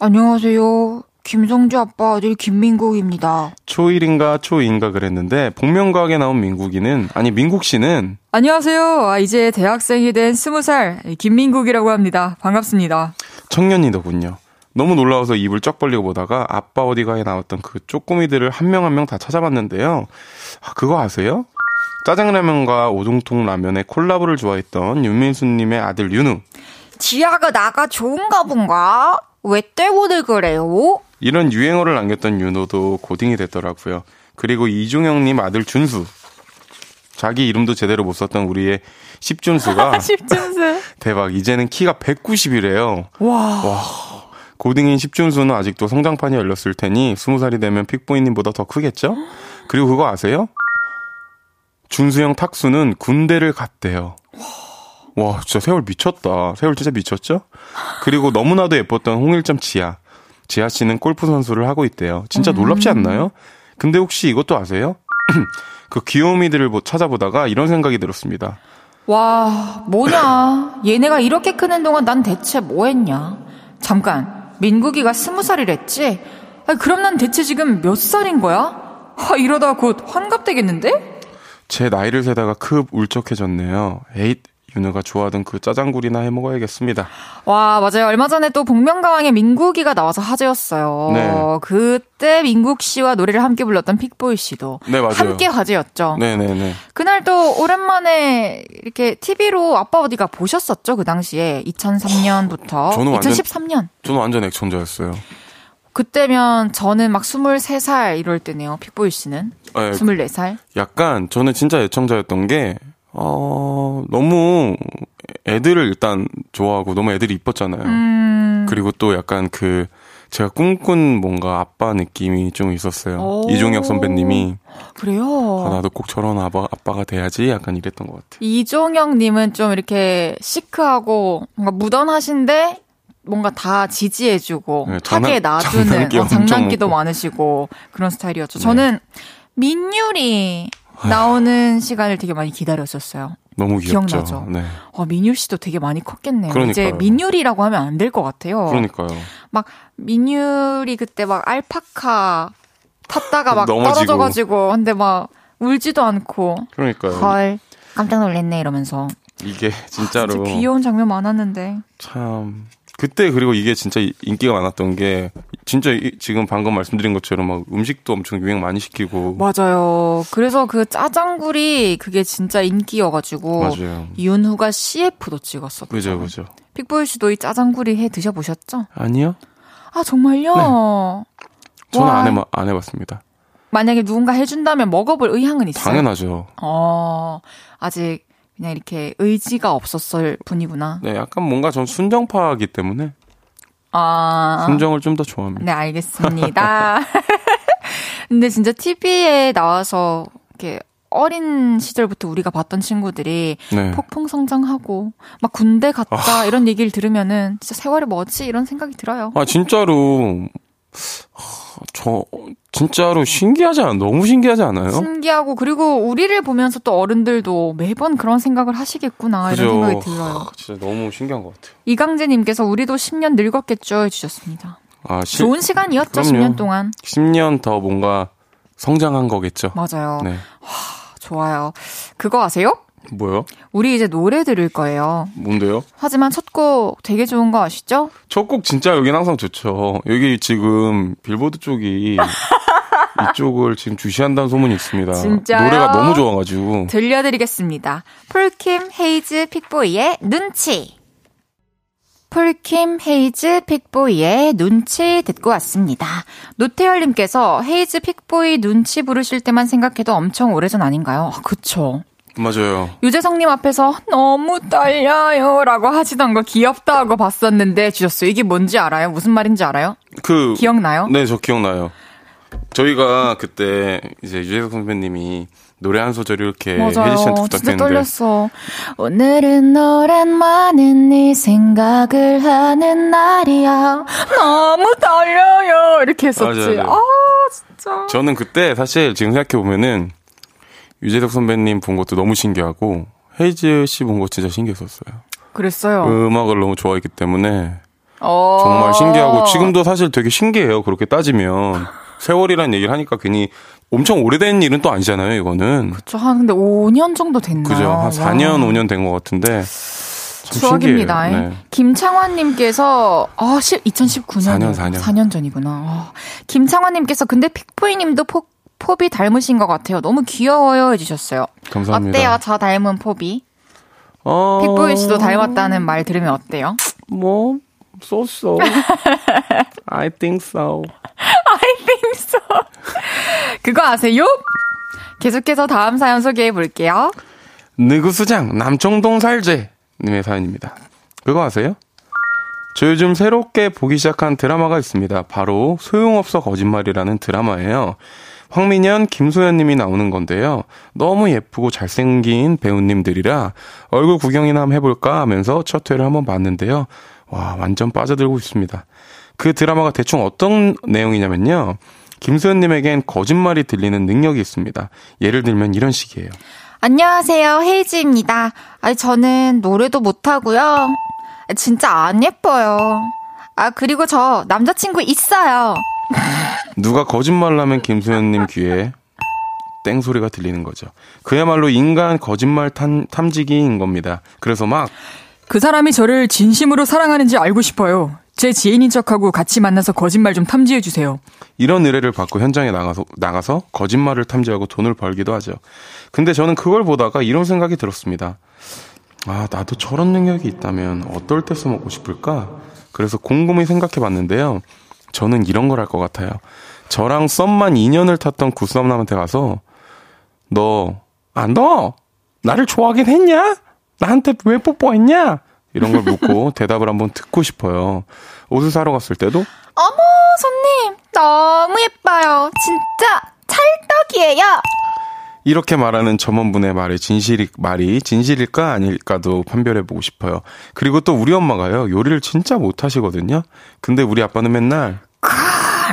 A: 안녕하세요. 김성주 아빠 아들 김민국입니다.
B: 초1인가 초2인가 그랬는데 복면가왕에 나온 민국이는 아니 민국 씨는
A: 안녕하세요. 아, 이제 대학생이 된 20살 김민국이라고 합니다. 반갑습니다.
B: 청년이더군요. 너무 놀라워서 입을 쩍 벌리고 보다가 아빠 어디가에 나왔던 그 쪼꼬미들을 한 명 한 명 다 찾아봤는데요. 아, 그거 아세요? 짜장라면과 오동통 라면의 콜라보를 좋아했던 윤민수님의 아들 윤우.
A: 지아가 나가 좋은가 본가? 왜 때문에 그래요?
B: 이런 유행어를 남겼던 윤호도 고딩이 됐더라고요. 그리고 이종영님 아들 준수. 자기 이름도 제대로 못 썼던 우리의 십준수가
A: 10준수.
B: 대박. 이제는 키가 190이래요.
A: 와.
B: 와. 고딩인 십준수는 아직도 성장판이 열렸을 테니 20살이 되면 픽보이님보다 더 크겠죠? 그리고 그거 아세요? 준수형 탁수는 군대를 갔대요. 와, 진짜 세월 미쳤다. 세월 진짜 미쳤죠? 그리고 너무나도 예뻤던 홍일점 지아. 지아 씨는 골프 선수를 하고 있대요. 진짜 놀랍지 않나요? 근데 혹시 이것도 아세요? 그 귀요미들을 뭐 찾아보다가 이런 생각이 들었습니다.
A: 와, 뭐냐. 얘네가 이렇게 크는 동안 난 대체 뭐 했냐. 잠깐, 민국이가 스무 살이랬지? 아니, 그럼 난 대체 지금 몇 살인 거야? 하, 이러다 곧 환갑되겠는데?
B: 제 나이를 세다가 급 울적해졌네요. 에잇, 윤후가 좋아하던 그 짜파구리나 해 먹어야겠습니다.
A: 와, 맞아요. 얼마 전에 또 복면가왕에 민국이가 나와서 화제였어요.
B: 네.
A: 그때 민국 씨와 노래를 함께 불렀던 픽보이 씨도
B: 네, 맞아요.
A: 함께 화제였죠.
B: 네 네 네.
A: 그날 또 오랜만에 이렇게 TV로 아빠 어디가 보셨었죠? 그 당시에 2003년부터
B: 저는 완전-
A: 2013년.
B: 저는 완전 액천자였어요.
A: 그때면 저는 막 23살 이럴 때네요. 픽보이 씨는.
B: 네,
A: 24살.
B: 약간 저는 진짜 애청자였던 게, 어, 너무 애들을 일단 좋아하고 너무 애들이 이뻤잖아요.
A: 음.
B: 그리고 또 약간 그, 제가 꿈꾼 뭔가 아빠 느낌이 좀 있었어요.
A: 오.
B: 이종혁 선배님이,
A: 그래요.
B: 아, 나도 꼭 저런 아빠, 아빠가 돼야지 약간 이랬던 것 같아요.
A: 이종영 님은 좀 이렇게 시크하고 뭔가 무던하신데 뭔가 다 지지해주고
B: 네, 장난-
A: 하게 놔주는
B: 장난기
A: 어, 장난기도. 많으시고 그런 스타일이었죠. 저는 민율이 나오는 시간을 되게 많이 기다렸었어요.
B: 너무 귀엽죠.
A: 기억나죠?
B: 네.
A: 어, 민율 씨도 되게 많이 컸겠네요. 이제
B: 그러니까요.
A: 민율이라고 하면 안 될 것 같아요.
B: 그러니까요.
A: 막 민율이 그때 막 알파카 탔다가 막. 떨어져가지고 근데 막 울지도 않고
B: 그러니까요.
A: 헐 깜짝 놀랐네 이러면서
B: 이게 진짜로.
A: 진짜 귀여운 장면 많았는데.
B: 참 그때 그리고 이게 진짜 이- 인기가 많았던 게 진짜 이- 지금 방금 말씀드린 것처럼 막 음식도 엄청 유행 많이 시키고
A: 맞아요. 그래서 그 짜장굴이 그게 진짜 인기여가지고
B: 맞아요.
A: 윤후가 CF도 찍었었죠.
B: 그죠 그죠.
A: 픽보이 씨도 이 짜장굴이 해 드셔보셨죠?
B: 아니요?
A: 아 정말요?
B: 저는
A: 와.
B: 안 해봐 안 해봤습니다.
A: 만약에 누군가 해준다면 먹어볼 의향은 있어요.
B: 당연하죠.
A: 어 아직 그냥 이렇게 의지가 없었을 뿐이구나.
B: 네, 약간 뭔가 전 순정파이기 때문에
A: 아
B: 순정을 좀 더 좋아합니다.
A: 네, 알겠습니다. 근데 진짜 TV에 나와서 이렇게 어린 시절부터 우리가 봤던 친구들이
B: 네.
A: 폭풍 성장하고 막 군대 갔다 이런 얘기를 들으면은 진짜 세월이 뭐지 이런 생각이 들어요.
B: 아 진짜로 하, 저 진짜로 신기하지 않아? 너무 신기하지 않아요?
A: 신기하고 그리고 우리를 보면서 또 어른들도 매번 그런 생각을 하시겠구나 이런 생각이 들어요.
B: 하, 진짜 너무 신기한 것 같아요.
A: 이강재님께서 우리도 10년 늙었겠죠 해주셨습니다.
B: 아, 시,
A: 좋은 시간이었죠
B: 그럼요.
A: 10년 동안.
B: 10년 더 뭔가 성장한 거겠죠.
A: 맞아요.
B: 네.
A: 좋아요. 그거 아세요?
B: 뭐요?
A: 우리 이제 노래 들을 거예요.
B: 뭔데요?
A: 하지만 첫 곡 되게 좋은 거 아시죠?
B: 첫 곡 진짜 여긴 항상 좋죠. 여기 지금 빌보드 쪽이 이쪽을 지금 주시한다는 소문이 있습니다.
A: 진짜요?
B: 노래가 너무 좋아가지고.
A: 들려드리겠습니다. 폴킴 헤이즈 픽보이의 눈치. 폴킴 헤이즈 픽보이의 눈치 듣고 왔습니다. 노태열님께서 헤이즈 픽보이 눈치 부르실 때만 생각해도 엄청 오래전 아닌가요? 아, 그쵸.
B: 맞아요.
A: 유재성님 앞에서 너무 떨려요 라고 하시던 거 귀엽다고 봤었는데 주셨어요. 이게 뭔지 알아요? 무슨 말인지 알아요?
B: 그
A: 기억나요?
B: 네, 저 기억나요. 저희가 그때 이제 유재석 선배님이 노래 한 소절 이렇게 혜지 씨한테 부탁했는데
A: 떨렸어. 오늘은 오랜만에 네 생각을 하는 날이야. 너무 떨려요. 이렇게 했었지.
B: 맞아요, 맞아요.
A: 아, 진짜.
B: 저는 그때 사실 지금 생각해 보면은 유재석 선배님 본 것도 너무 신기하고 헤이즈 씨 본 거 진짜 신기했었어요.
A: 그랬어요.
B: 음악을 너무 좋아했기 때문에
A: 어...
B: 정말 신기하고 지금도 사실 되게 신기해요. 그렇게 따지면 세월이라는 얘기를 하니까 괜히 엄청 오래된 일은 또 아니잖아요. 이거는.
A: 그렇죠. 한 근데 5년 정도 됐나요?
B: 그죠. 한 4년, 와. 5년 된 것 같은데.
A: 추억입니다. 네. 김창환님께서 아, 2019년 4년 4년 4년 전이구나. 어. 김창환님께서 근데 픽보이님도 포, 포비 닮으신 것 같아요. 너무 귀여워요 해주셨어요.
B: 감사합니다.
A: 어때요? 저 닮은 포비? 어... 픽보이 씨도 닮았다는 말 들으면 어때요?
B: 뭐 so so. I think so.
A: I think so. 그거 아세요? 계속해서 다음 사연 소개해 볼게요.
B: 느구수장 남청동 살제 님의 사연입니다. 그거 아세요? 저 요즘 새롭게 보기 시작한 드라마가 있습니다. 바로 소용없어 거짓말이라는 드라마예요. 황민현, 김소연 님이 나오는 건데요. 너무 예쁘고 잘생긴 배우님들이라 얼굴 구경이나 한번 해볼까 하면서 첫 회를 한번 봤는데요. 와, 완전 빠져들고 있습니다. 그 드라마가 대충 어떤 내용이냐면요. 김소연 님에겐 거짓말이 들리는 능력이 있습니다. 예를 들면 이런 식이에요.
A: 안녕하세요. 헤이즈입니다. 아니, 저는 노래도 못하고요. 진짜 안 예뻐요. 아, 그리고 저 남자친구 있어요.
B: 누가 거짓말을 하면 김수현님 귀에 땡 소리가 들리는 거죠. 그야말로 인간 거짓말 탐, 탐지기인 겁니다. 그래서 막.
C: 그 사람이 저를 진심으로 사랑하는지 알고 싶어요. 제 지인인 척하고 같이 만나서 거짓말 좀 탐지해 주세요.
B: 이런 의뢰를 받고 현장에 나가서 나가서 거짓말을 탐지하고 돈을 벌기도 하죠. 근데 저는 그걸 보다가 이런 생각이 들었습니다. 아, 나도 저런 능력이 있다면 어떨 때 써먹고 싶을까? 그래서 곰곰이 생각해 봤는데요. 저는 이런 걸 할 것 같아요. 저랑 썸만 2년을 탔던 구썸남한테 가서 너, 아, 너! 나를 좋아하긴 했냐? 나한테 왜 뽀뽀했냐? 이런 걸 묻고 대답을 한번 듣고 싶어요. 옷을 사러 갔을 때도
A: 어머, 손님! 너무 예뻐요. 진짜 찰떡이에요!
B: 이렇게 말하는 점원분의 말이 진실이, 말이 진실일까 아닐까도 판별해 보고 싶어요. 그리고 또 우리 엄마가요, 요리를 진짜 못 하시거든요? 근데 우리 아빠는 맨날,
C: 크,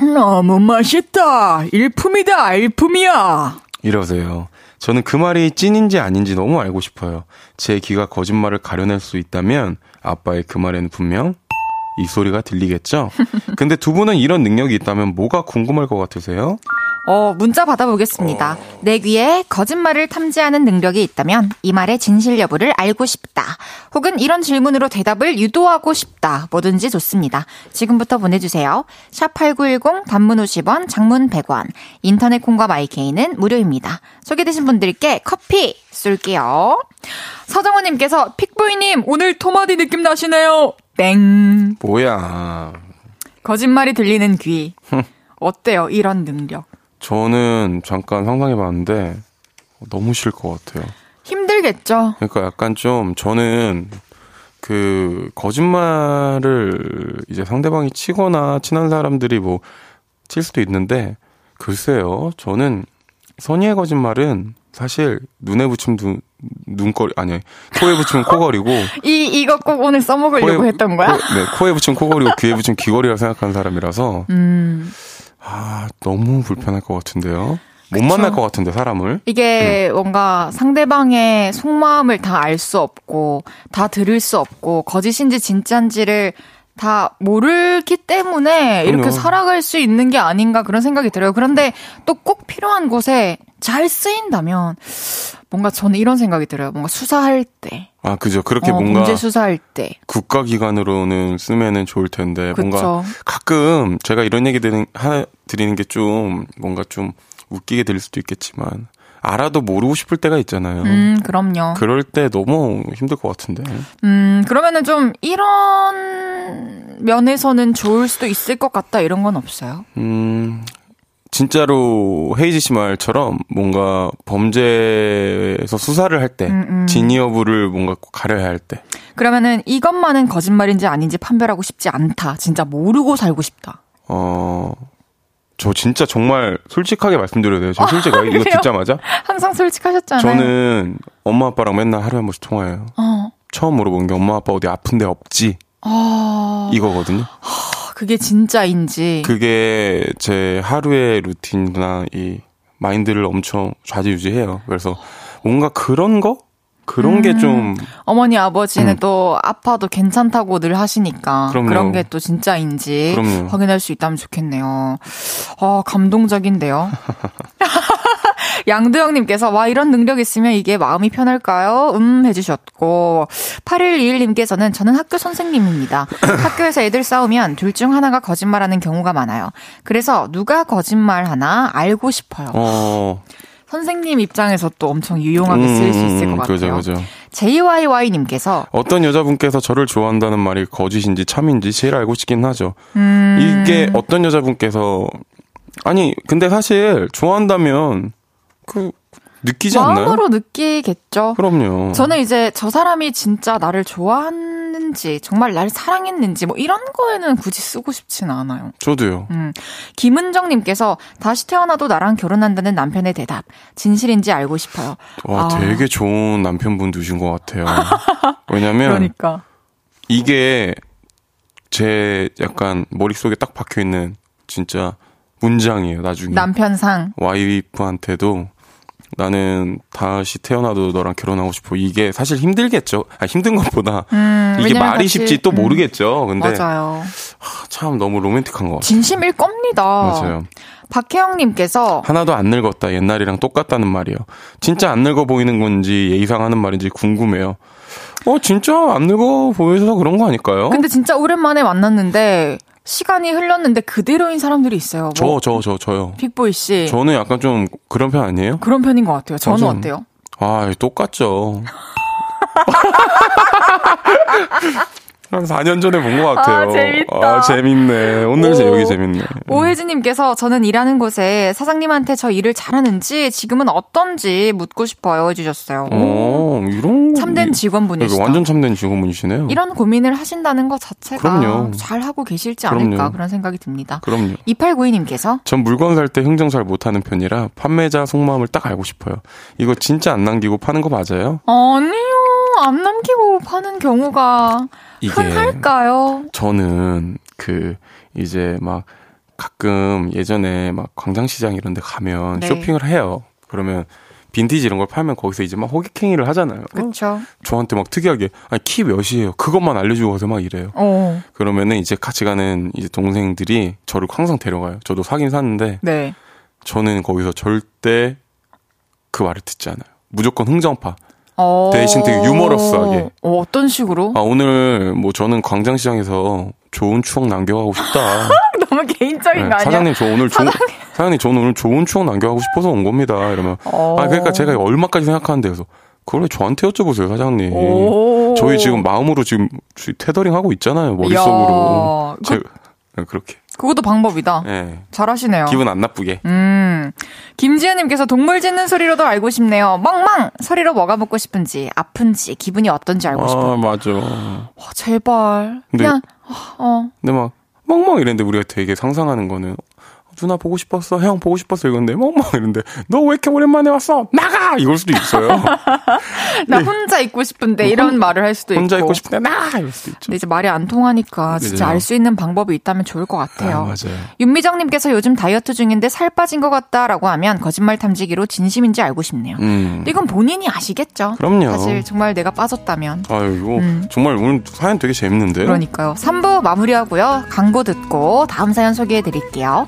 C: 너무 맛있다. 일품이다, 일품이야.
B: 이러세요. 저는 그 말이 찐인지 아닌지 너무 알고 싶어요. 제 귀가 거짓말을 가려낼 수 있다면, 아빠의 그 말에는 분명, 이 소리가 들리겠죠? 근데 두 분은 이런 능력이 있다면 뭐가 궁금할 것 같으세요?
A: 어, 문자 받아보겠습니다. 어... 내 귀에 거짓말을 탐지하는 능력이 있다면 이 말의 진실 여부를 알고 싶다. 혹은 이런 질문으로 대답을 유도하고 싶다. 뭐든지 좋습니다. 지금부터 보내주세요. 샵8910 단문 50원, 장문 100원. 인터넷 콩과 마이케이는 무료입니다. 소개되신 분들께 커피 쏠게요. 서정호님께서 픽보이님 오늘 토마디 느낌 나시네요. 땡.
B: 뭐야.
A: 거짓말이 들리는 귀. 어때요? 이런 능력.
B: 저는 잠깐 상상해 봤는데 너무 싫을 것 같아요.
A: 힘들겠죠.
B: 그러니까 약간 좀 저는 그 거짓말을 이제 상대방이 치거나 친한 사람들이 뭐 칠 수도 있는데 글쎄요. 저는 선의의 거짓말은 사실 눈에 붙이면 눈, 눈거리 아니 코에 붙이면 코거리고
A: 이 이거 꼭 오늘 써먹으려고 코에, 했던 거야?
B: 코, 네 코에 붙이면 코거리고 귀에 붙이면 귀걸이라 생각하는 사람이라서 음. 아, 너무 불편할 것 같은데요. 못 그쵸. 만날 것 같은데 사람을
A: 이게 음. 뭔가 상대방의 속마음을 다 알 수 없고 다 들을 수 없고 거짓인지 진짜인지를 다 모르기 때문에 이렇게 그럼요. 살아갈 수 있는 게 아닌가 그런 생각이 들어요. 그런데 또 꼭 필요한 곳에 잘 쓰인다면 뭔가 저는 이런 생각이 들어요. 뭔가 수사할 때.
B: 아, 그죠. 그렇게 어, 뭔가.
A: 문제 수사할 때.
B: 국가 기관으로는 쓰면은 좋을 텐데. 그쵸. 뭔가 가끔 제가 이런 얘기 드리는, 하, 드리는 게 좀 뭔가 좀 웃기게 들릴 수도 있겠지만. 알아도 모르고 싶을 때가 있잖아요.
A: 음, 그럼요.
B: 그럴 때 너무 힘들 것 같은데.
A: 음, 그러면은 좀 이런 면에서는 좋을 수도 있을 것 같다 이런 건 없어요?
B: 음, 진짜로 헤이지 씨 말처럼 뭔가 범죄에서 수사를 할 때, 음, 음. 진위 여부를 뭔가 가려야 할 때.
A: 그러면은 이것만은 거짓말인지 아닌지 판별하고 싶지 않다. 진짜 모르고 살고 싶다.
B: 어, 저 진짜 정말 솔직하게 말씀드려도 돼요. 저 솔직히 아, 이거 듣자마자.
A: 항상 솔직하셨잖아요.
B: 저는 엄마 아빠랑 맨날 하루에 한 번씩 통화해요. 어. 처음 물어본 게 엄마 아빠 어디 아픈데 없지? 어. 이거거든요.
A: 그게 진짜인지.
B: 그게 제 하루의 루틴이나 이 마인드를 엄청 좌지우지해요. 그래서 뭔가 그런 거? 그런
A: 음.
B: 게 좀,
A: 어머니 아버지는
B: 음.
A: 또 아파도 괜찮다고 늘 하시니까
B: 그럼요.
A: 그런 게 또 진짜인지
B: 그럼요.
A: 확인할 수 있다면 좋겠네요. 어, 감동적인데요. 양도영님께서 와 이런 능력 있으면 이게 마음이 편할까요? 음 해주셨고 8121님께서는 저는 학교 선생님입니다. 학교에서 애들 싸우면 둘 중 하나가 거짓말하는 경우가 많아요. 그래서 누가 거짓말 하나 알고 싶어요.
B: 어,
A: 선생님 입장에서 또 엄청 유용하게 쓰일 수 있을 것 같아요.
B: 음, 그죠, 그죠.
A: JYY님께서
B: 어떤 여자분께서 저를 좋아한다는 말이 거짓인지 참인지 제일 알고 싶긴 하죠.
A: 음.
B: 이게 어떤 여자분께서 아니 근데 사실 좋아한다면 그 느끼지 않나요?
A: 마음으로 느끼겠죠.
B: 그럼요.
A: 저는 이제 저 사람이 진짜 나를 좋아 하는지 정말 날 사랑했는지 뭐 이런 거에는 굳이 쓰고 싶지는 않아요.
B: 저도요.
A: 음. 김은정님께서 다시 태어나도 나랑 결혼한다는 남편의 대답 진실인지 알고 싶어요.
B: 와
A: 아.
B: 되게 좋은 남편분 두신 것 같아요. 왜냐면
A: 그러니까
B: 이게 제 약간 머릿속에 딱 박혀 있는 진짜 문장이에요. 나중에
A: 남편상
B: 와이프한테도 나는 다시 태어나도 너랑 결혼하고 싶어. 이게 사실 힘들겠죠. 아, 힘든 것보다
A: 음,
B: 이게 말이
A: 같이-
B: 쉽지 또
A: 음,
B: 모르겠죠. 근데
A: 맞아요.
B: 참 너무 로맨틱한 것 같아요.
A: 진심일 겁니다.
B: 맞아요.
A: 박혜영님께서
B: 하나도 안 늙었다. 옛날이랑 똑같다는 말이에요. 진짜 안 늙어 보이는 건지 예의상 하는 말인지 궁금해요. 어, 진짜 안 늙어 보여서 그런 거 아닐까요?
A: 근데 진짜 오랜만에 만났는데 시간이 흘렀는데 그대로인 사람들이 있어요.
B: 저,
A: 뭐
B: 저, 저, 저요.
A: 빅보이 씨
B: 저는 약간 좀 그런 편 아니에요?
A: 그런 편인 것 같아요. 저는
B: 맞아요.
A: 어때요?
B: 아, 똑같죠. 한 4년 전에 본 것 같아요.
A: 아, 재밌다.
B: 아, 재밌네. 오늘 제
A: 오.
B: 여기 재밌네.
A: 오혜진님께서 저는 일하는 곳에 사장님한테 저 일을 잘하는지 지금은 어떤지 묻고 싶어요 해주셨어요. 오,
B: 어, 이런. 거-
A: 참된
B: 이-
A: 직원분이시다.
B: 이거 완전 참된 직원분이시네요.
A: 이런 고민을 하신다는 것 자체가
B: 그럼요.
A: 잘 하고 계실지 않을까
B: 그럼요.
A: 그런 생각이 듭니다.
B: 그럼요.
A: 2892님께서
B: 전 물건 살 때 흥정 잘 못하는 편이라 판매자 속마음을 딱 알고 싶어요. 이거 진짜 안 남기고 파는 거 맞아요?
A: 아니요 안 남기고 파는 경우가 흔할까요?
B: 저는 그 이제 막 가끔 예전에 막 광장시장 이런 데 가면
A: 네.
B: 쇼핑을 해요. 그러면 빈티지 이런 걸 팔면 거기서 이제 막 호객행위를 하잖아요. 어?
A: 그렇죠.
B: 저한테 막 특이하게 아니 키 몇이에요. 그것만 알려주고 가서 막 이래요.
A: 어,
B: 그러면은 이제 같이 가는 이제 동생들이 저를 항상 데려가요. 저도 사긴 샀는데
A: 네.
B: 저는 거기서 절대 그 말을 듣지 않아요. 무조건 흥정파.
A: 어,
B: 대신 되게 유머러스하게.
A: 어, 어떤 식으로?
B: 아 오늘 뭐 저는 광장시장에서 좋은 추억 남겨가고 싶다.
A: 너무 개인적인
B: 네,
A: 거 아니야?
B: 사장님 저 오늘 좋은 사장님 저는 오늘 좋은 추억 남겨가고 싶어서 온 겁니다. 이러면
A: 어.
B: 아 그러니까 제가 얼마까지 생각하는데 그래서 그걸 왜 저한테 여쭤보세요 사장님.
A: 오.
B: 저희 지금 마음으로 지금 테더링 하고 있잖아요 머릿속으로.
A: 야,
B: 제 네, 그렇게.
A: 그것도 방법이다.
B: 예.
A: 잘하시네요.
B: 기분 안 나쁘게.
A: 음. 김지현님께서 동물 짖는 소리로도 알고 싶네요. 멍멍! 소리로 뭐가 먹고 싶은지, 아픈지, 기분이 어떤지 알고 싶어요.
B: 아 맞아.
A: 어, 제발.
B: 근데-
A: 그냥, 어,
B: 근데 막 멍멍 이랬는데 우리가 되게 상상하는 거는 누나 보고 싶었어, 형 보고 싶었어 이건데 멍멍 이랬는데 너 왜 이렇게 오랜만에 왔어? 나가 이걸 수도 있어요.
A: 나 혼자 있고 싶은데 이런 말을 할 수도
B: 네. 혼자
A: 있고.
B: 있고 싶대 나가 이럴 수도 있죠.
A: 근데 이제 말이 안 통하니까 진짜
B: 그죠.
A: 알수 있는 방법이 있다면 좋을 것 같아요.
B: 아, 맞아요.
A: 윤미정님께서 요즘 다이어트 중인데 살 빠진 것 같다라고 하면 거짓말 탐지기로 진심인지 알고 싶네요.
B: 음.
A: 이건 본인이 아시겠죠?
B: 그럼요.
A: 사실 정말 내가 빠졌다면.
B: 아유 이거
A: 음.
B: 정말 오늘 사연 되게 재밌는데요.
A: 그러니까요. 3부 마무리하고요. 광고 듣고 다음 사연 소개해 드릴게요.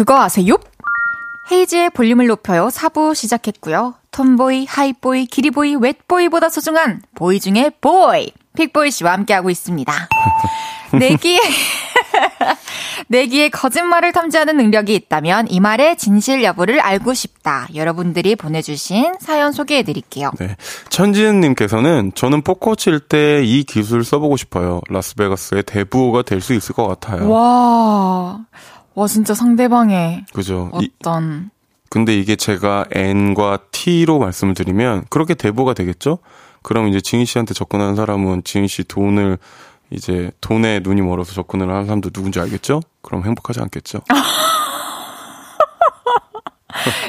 A: 그거 아세요? 헤이즈의 볼륨을 높여요. 4부 시작했고요. Tomboy, Hype Boy, 기리보이, 웻보이보다 소중한 boy 중에 boy. 픽보이 씨와 함께하고 있습니다. 내기의 내기에 거짓말을 탐지하는 능력이 있다면 이 말의 진실 여부를 알고 싶다. 여러분들이 보내주신 사연 소개해 드릴게요.
B: 네. 천지은님께서는 저는 포커 칠 때 이 기술 써보고 싶어요. 라스베가스의 대부호가 될 수 있을 것 같아요.
A: 와, 와, 진짜 상대방의
B: 그죠. 이,
A: 어떤,
B: 근데 이게 제가 N과 T로 말씀을 드리면 그렇게 대부호가 되겠죠? 그럼 이제 지인 씨한테 접근하는 사람은 지인 씨 돈을 이제 돈에 눈이 멀어서 접근을 하는 사람도 누군지 알겠죠? 그럼 행복하지 않겠죠?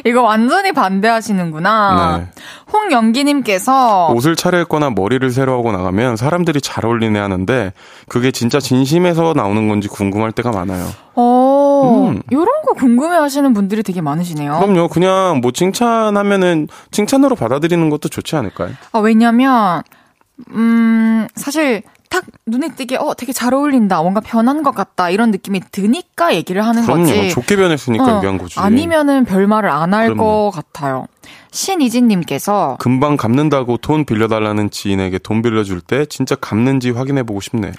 A: 이거 완전히 반대하시는구나.
B: 네.
A: 홍영기님께서,
B: 옷을 차려입거나 머리를 새로 하고 나가면 사람들이 잘 어울리네 하는데 그게 진짜 진심에서 나오는 건지 궁금할 때가 많아요.
A: 어,
B: 음.
A: 요런 거 궁금해 하시는 분들이 되게 많으시네요.
B: 그럼요. 그냥 뭐 칭찬하면은 칭찬으로 받아들이는 것도 좋지 않을까요?
A: 아, 왜냐면, 음, 사실, 딱 눈에 띄게, 어, 되게 잘 어울린다. 뭔가 변한 것 같다. 이런 느낌이 드니까 얘기를 하는
B: 그럼요.
A: 거지.
B: 좋게 변했으니까
A: 어,
B: 얘기한 거지.
A: 아니면은 별 말을 안 할. 것 같아요. 신이진님께서,
B: 금방 갚는다고 돈 빌려달라는 지인에게 돈 빌려줄 때 진짜 갚는지 확인해보고 싶네.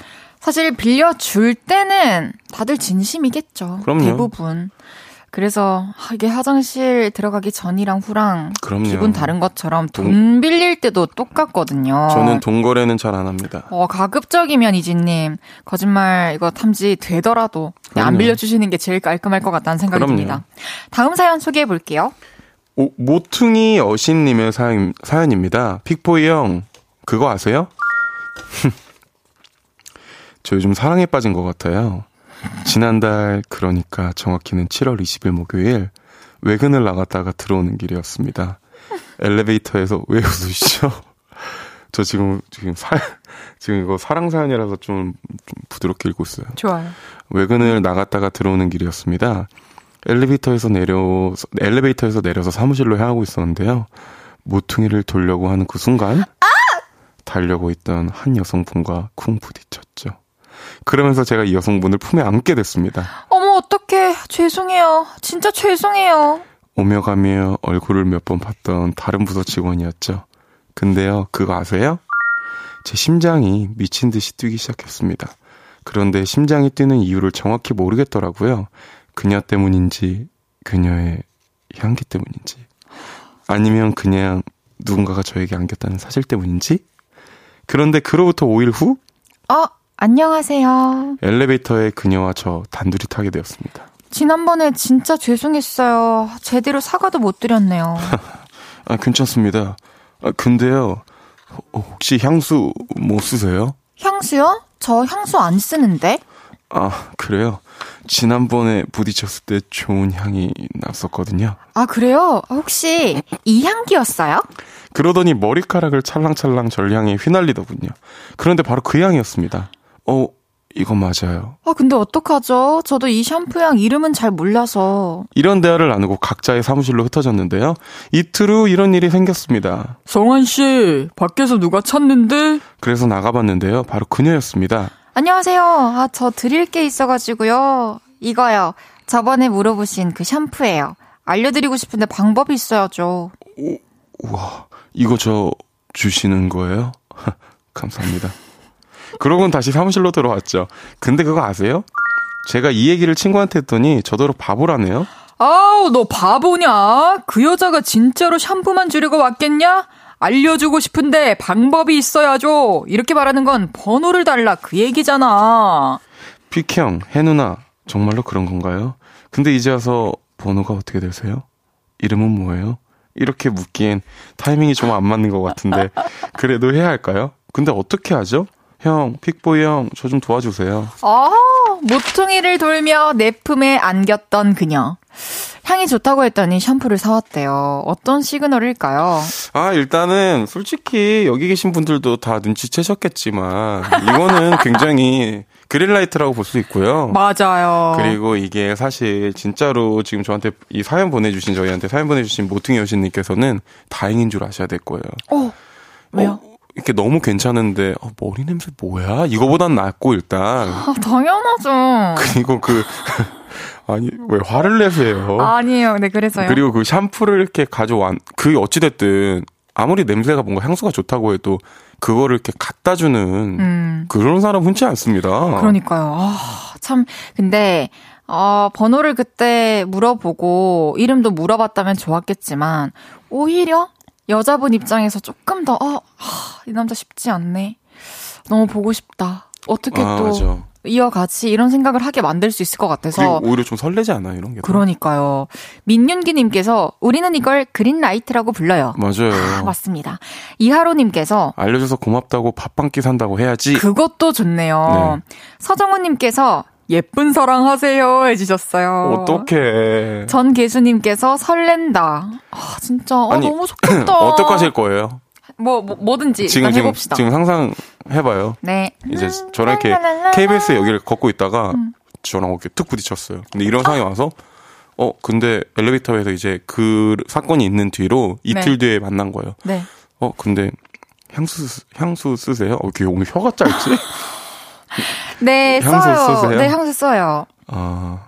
A: 사실 빌려줄 때는 다들 진심이겠죠.
B: 그럼요.
A: 대부분. 그래서 이게 화장실 들어가기 전이랑 후랑
B: 그럼요.
A: 기분 다른 것처럼 돈
B: 돈-
A: 빌릴 때도 똑같거든요.
B: 저는 돈 거래는 잘 안 합니다.
A: 어, 가급적이면 이진님 거짓말 이거 탐지 되더라도 안. 빌려주시는 게 제일 깔끔할 것 같다는 생각이
B: 그럼요.
A: 듭니다. 다음 사연 소개해 볼게요.
B: 오, 모퉁이 어신님의 사연, 사연입니다. 픽보이 형, 그거 아세요? 저 요즘 사랑에 빠진 것 같아요. 지난달, 그러니까 정확히는 7월 20일 목요일, 외근을 나갔다가 들어오는 길이었습니다. 엘리베이터에서 왜 웃으시죠? 저 지금, 지금 사, 지금 이거 사랑 사연이라서 좀, 좀 부드럽게 읽고 있어요.
A: 좋아요.
B: 외근을 나갔다가 들어오는 길이었습니다. 엘리베이터에서 내려 엘리베이터에서 내려서 사무실로 향하고 있었는데요. 모퉁이를 돌려고 하는 그 순간 달려고 있던 한 여성분과 쿵 부딪혔죠. 그러면서 제가 이 여성분을 품에 안게 됐습니다.
A: 어머 어떡해 죄송해요. 진짜 죄송해요.
B: 오며 가며 얼굴을 몇 번 봤던 다른 부서 직원이었죠. 근데요, 그거 아세요? 제 심장이 미친 듯이 뛰기 시작했습니다. 그런데 심장이 뛰는 이유를 정확히 모르겠더라고요. 그녀 때문인지, 그녀의 향기 때문인지, 아니면 그냥 누군가가 저에게 안겼다는 사실 때문인지? 그런데 그로부터 5일 후,
A: 어 안녕하세요.
B: 엘리베이터에 그녀와 저 단둘이 타게 되었습니다.
A: 지난번에 진짜 죄송했어요. 제대로 사과도 못 드렸네요.
B: 아, 괜찮습니다. 아, 근데요, 호- 혹시 향수 못 쓰세요?
A: 향수요? 저 향수 안 쓰는데?
B: 아, 그래요? 지난번에 부딪혔을 때 좋은 향이 났었거든요.
A: 아 그래요? 혹시 이 향기였어요?
B: 그러더니 머리카락을 찰랑찰랑 절 향에 휘날리더군요. 그런데 바로 그 향이었습니다. 어, 이거 맞아요.
A: 아 근데 어떡하죠? 저도 이 샴푸향 이름은 잘 몰라서.
B: 이런 대화를 나누고 각자의 사무실로 흩어졌는데요. 이틀 후 이런 일이 생겼습니다.
C: 성환 씨, 밖에서 누가 찾는데?
B: 그래서 나가봤는데요. 바로 그녀였습니다.
A: 안녕하세요. 아 저 드릴 게 있어가지고요. 이거요. 저번에 물어보신 그 샴푸예요. 알려드리고 싶은데 방법이 있어야죠.
B: 우와, 이거 저 주시는 거예요? 감사합니다. 그러고는 다시 사무실로 들어왔죠. 근데 그거 아세요? 제가 이 얘기를 친구한테 했더니 저더러 바보라네요.
C: 아우, 너 바보냐? 그 여자가 진짜로 샴푸만 주려고 왔겠냐? 알려주고 싶은데 방법이 있어야죠. 이렇게 말하는 건 번호를 달라 그 얘기잖아.
B: 피형, 해누나, 정말로 그런 건가요? 근데 이제 와서 번호가 어떻게 되세요? 이름은 뭐예요? 이렇게 묻기엔 타이밍이 좀 안 맞는 것 같은데 그래도 해야 할까요? 근데 어떻게 하죠? 형, 픽보이 형, 저 좀 도와주세요.
A: 아, 모퉁이를 돌며 내 품에 안겼던 그녀. 향이 좋다고 했더니 샴푸를 사왔대요. 어떤 시그널일까요?
B: 아, 일단은 솔직히 여기 계신 분들도 다 눈치채셨겠지만 이거는 굉장히 그린라이트라고 볼 수 있고요.
A: 맞아요.
B: 그리고 이게 사실 진짜로 지금 저한테 이 사연 보내주신 저희한테 사연 보내주신 모퉁이 여신님께서는 다행인 줄 아셔야 될 거예요.
A: 어, 왜요?
B: 어, 이렇게 너무 괜찮은데 어, 머리 냄새 뭐야? 이거보단 낫고 일단
A: 아, 당연하죠.
B: 그리고 그 아니 왜 화를 내세요?
A: 아니에요. 네, 그래서요.
B: 그리고 그 샴푸를 이렇게 가져왔 그 어찌 됐든 아무리 냄새가 뭔가 향수가 좋다고 해도 그거를 이렇게 갖다 주는
A: 음.
B: 그런 사람 흔치 않습니다.
A: 그러니까요. 아, 참, 근데, 어, 번호를 그때 물어보고, 이름도 물어봤다면 좋았겠지만, 오히려 여자분 입장에서 조금 더, 어, 하, 이 남자 쉽지 않네. 너무 보고 싶다. 어떻게
B: 아,
A: 또
B: 맞아.
A: 이어가지? 이런 생각을 하게 만들 수 있을 것 같아서.
B: 오히려 좀 설레지 않아요, 이런 게. 더?
A: 그러니까요. 민윤기님께서 우리는 이걸 그린라이트라고 불러요.
B: 맞아요.
A: 아, 맞습니다. 이하로님께서
B: 알려줘서 고맙다고 밥 한 끼 산다고 해야지.
A: 그것도 좋네요. 서정훈님께서 예쁜 사랑 하세요 해주셨어요.
B: 어떡해.
A: 전 계수님께서 설렌다. 아 진짜 아,
B: 아니,
A: 너무 좋겠다.
B: 어떡하실 거예요?
A: 뭐, 뭐 뭐든지
B: 지금, 지금,
A: 해봅시다.
B: 지금 상상 해봐요.
A: 네.
B: 이제 저랑 이렇게 KBS 여기를 걷고 있다가 저랑 이렇게 툭 부딪혔어요. 근데 이런 상황이 와서 어 근데 엘리베이터에서 이제 그 사건이 있는 뒤로 이틀
A: 네.
B: 뒤에 만난 거예요.
A: 네.
B: 어 근데 향수 쓰- 향수 쓰세요? 어, 이게 오늘 혀가 짧지?
A: 네
B: 향수
A: 써요.
B: 쓰세요?
A: 네 향수 써요.
B: 아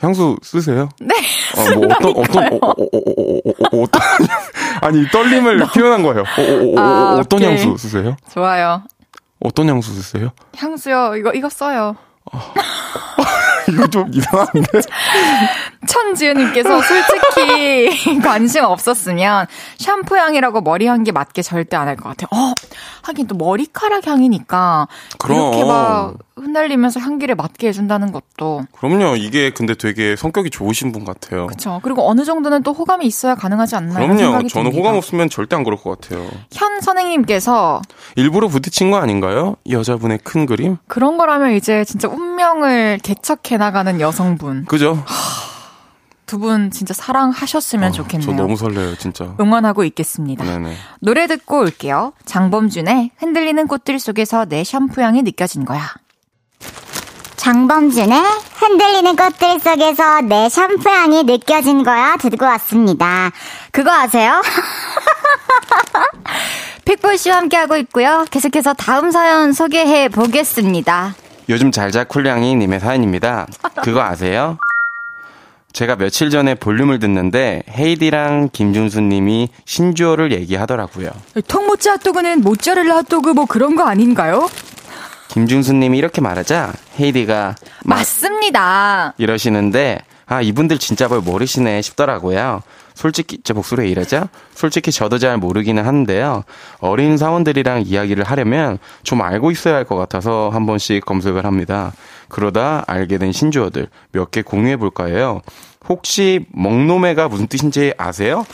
B: 향수 쓰세요?
A: 네.
B: 어, 뭐 어떤 어떤 어, 어, 어, 어, 어, 어, 어, 어떤 아니 이 떨림을 표현한 거예요. 어, 어, 어, 어,
A: 아,
B: 어,
A: 오케이.
B: 향수 쓰세요?
A: 좋아요.
B: 어떤 향수 쓰세요?
A: 향수요. 이거 이거 써요.
B: 이거 좀 이상한데.
A: 천지은님께서 솔직히 관심 없었으면 샴푸 향이라고 머리 향기 맞게 절대 안 할 것 같아요. 어, 하긴 또 머리카락 향이니까
B: 그럼.
A: 이렇게 막 흩날리면서 향기를 맡게 해준다는 것도
B: 그럼요. 이게 근데 되게 성격이 좋으신 분 같아요.
A: 그렇죠. 그리고 어느 정도는 또 호감이 있어야 가능하지 않나 이런
B: 그럼요. 저는
A: 듭니다.
B: 호감 없으면 절대 안 그럴 것 같아요.
A: 현 선생님께서
B: 일부러 부딪힌 거 아닌가요? 이 여자분의 큰 그림?
A: 그런 거라면 이제 진짜 운명을 개척해 나가는 여성분
B: 그죠?
A: 두 분 진짜 사랑하셨으면
B: 아,
A: 좋겠네요.
B: 저 너무 설레요, 진짜.
A: 응원하고 있겠습니다.
B: 네네.
A: 노래 듣고 올게요. 장범준의 흔들리는 꽃들 속에서 내 샴푸 향이 느껴진 거야.
D: 장범준의 흔들리는 꽃들 속에서 내 샴푸 향이 느껴진 거야 듣고 왔습니다. 그거 아세요?
A: 픽볼 씨와 함께하고 있고요. 계속해서 다음 사연 소개해 보겠습니다.
B: 요즘 잘자 쿨량이 님의 사연입니다. 그거 아세요? 제가 며칠 전에 볼륨을 듣는데 헤이디랑 김준수 님이 신주어를 얘기하더라고요.
C: 통모짜 핫도그는 모짜렐라 핫도그 뭐 그런 거 아닌가요?
B: 김준수 님이 이렇게 말하자 헤이디가
A: 맞습니다.
B: 이러시는데 아 이분들 진짜 뭘 모르시네 싶더라고요. 솔직히 제 목소리에 이러죠? 솔직히 저도 잘 모르기는 하는데요. 어린 사원들이랑 이야기를 하려면 좀 알고 있어야 할 것 같아서 한 번씩 검색을 합니다. 그러다 알게 된 신조어들 몇 개 공유해 볼까 해요. 혹시 먹노매가 무슨 뜻인지 아세요?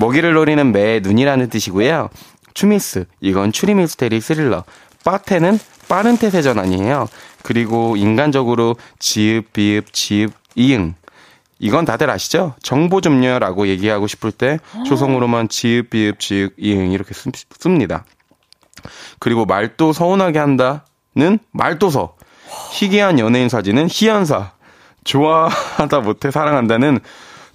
B: 먹이를 노리는 매의 눈이라는 뜻이고요. 추미스, 이건 추리 미스테리 스릴러. 빠테는 빠른 태세 전환이에요. 그리고 인간적으로 지읒, 비읍, 지읒, 이응. 이건 다들 아시죠? 정보 좀요라고 얘기하고 싶을 때 초성으로만 지읒, 비읍, 지읒, 이응 이렇게 씁, 씁니다. 그리고 말도 서운하게 한다는 말도서. 희귀한 연예인 사진은 희연사. 좋아하다 못해 사랑한다는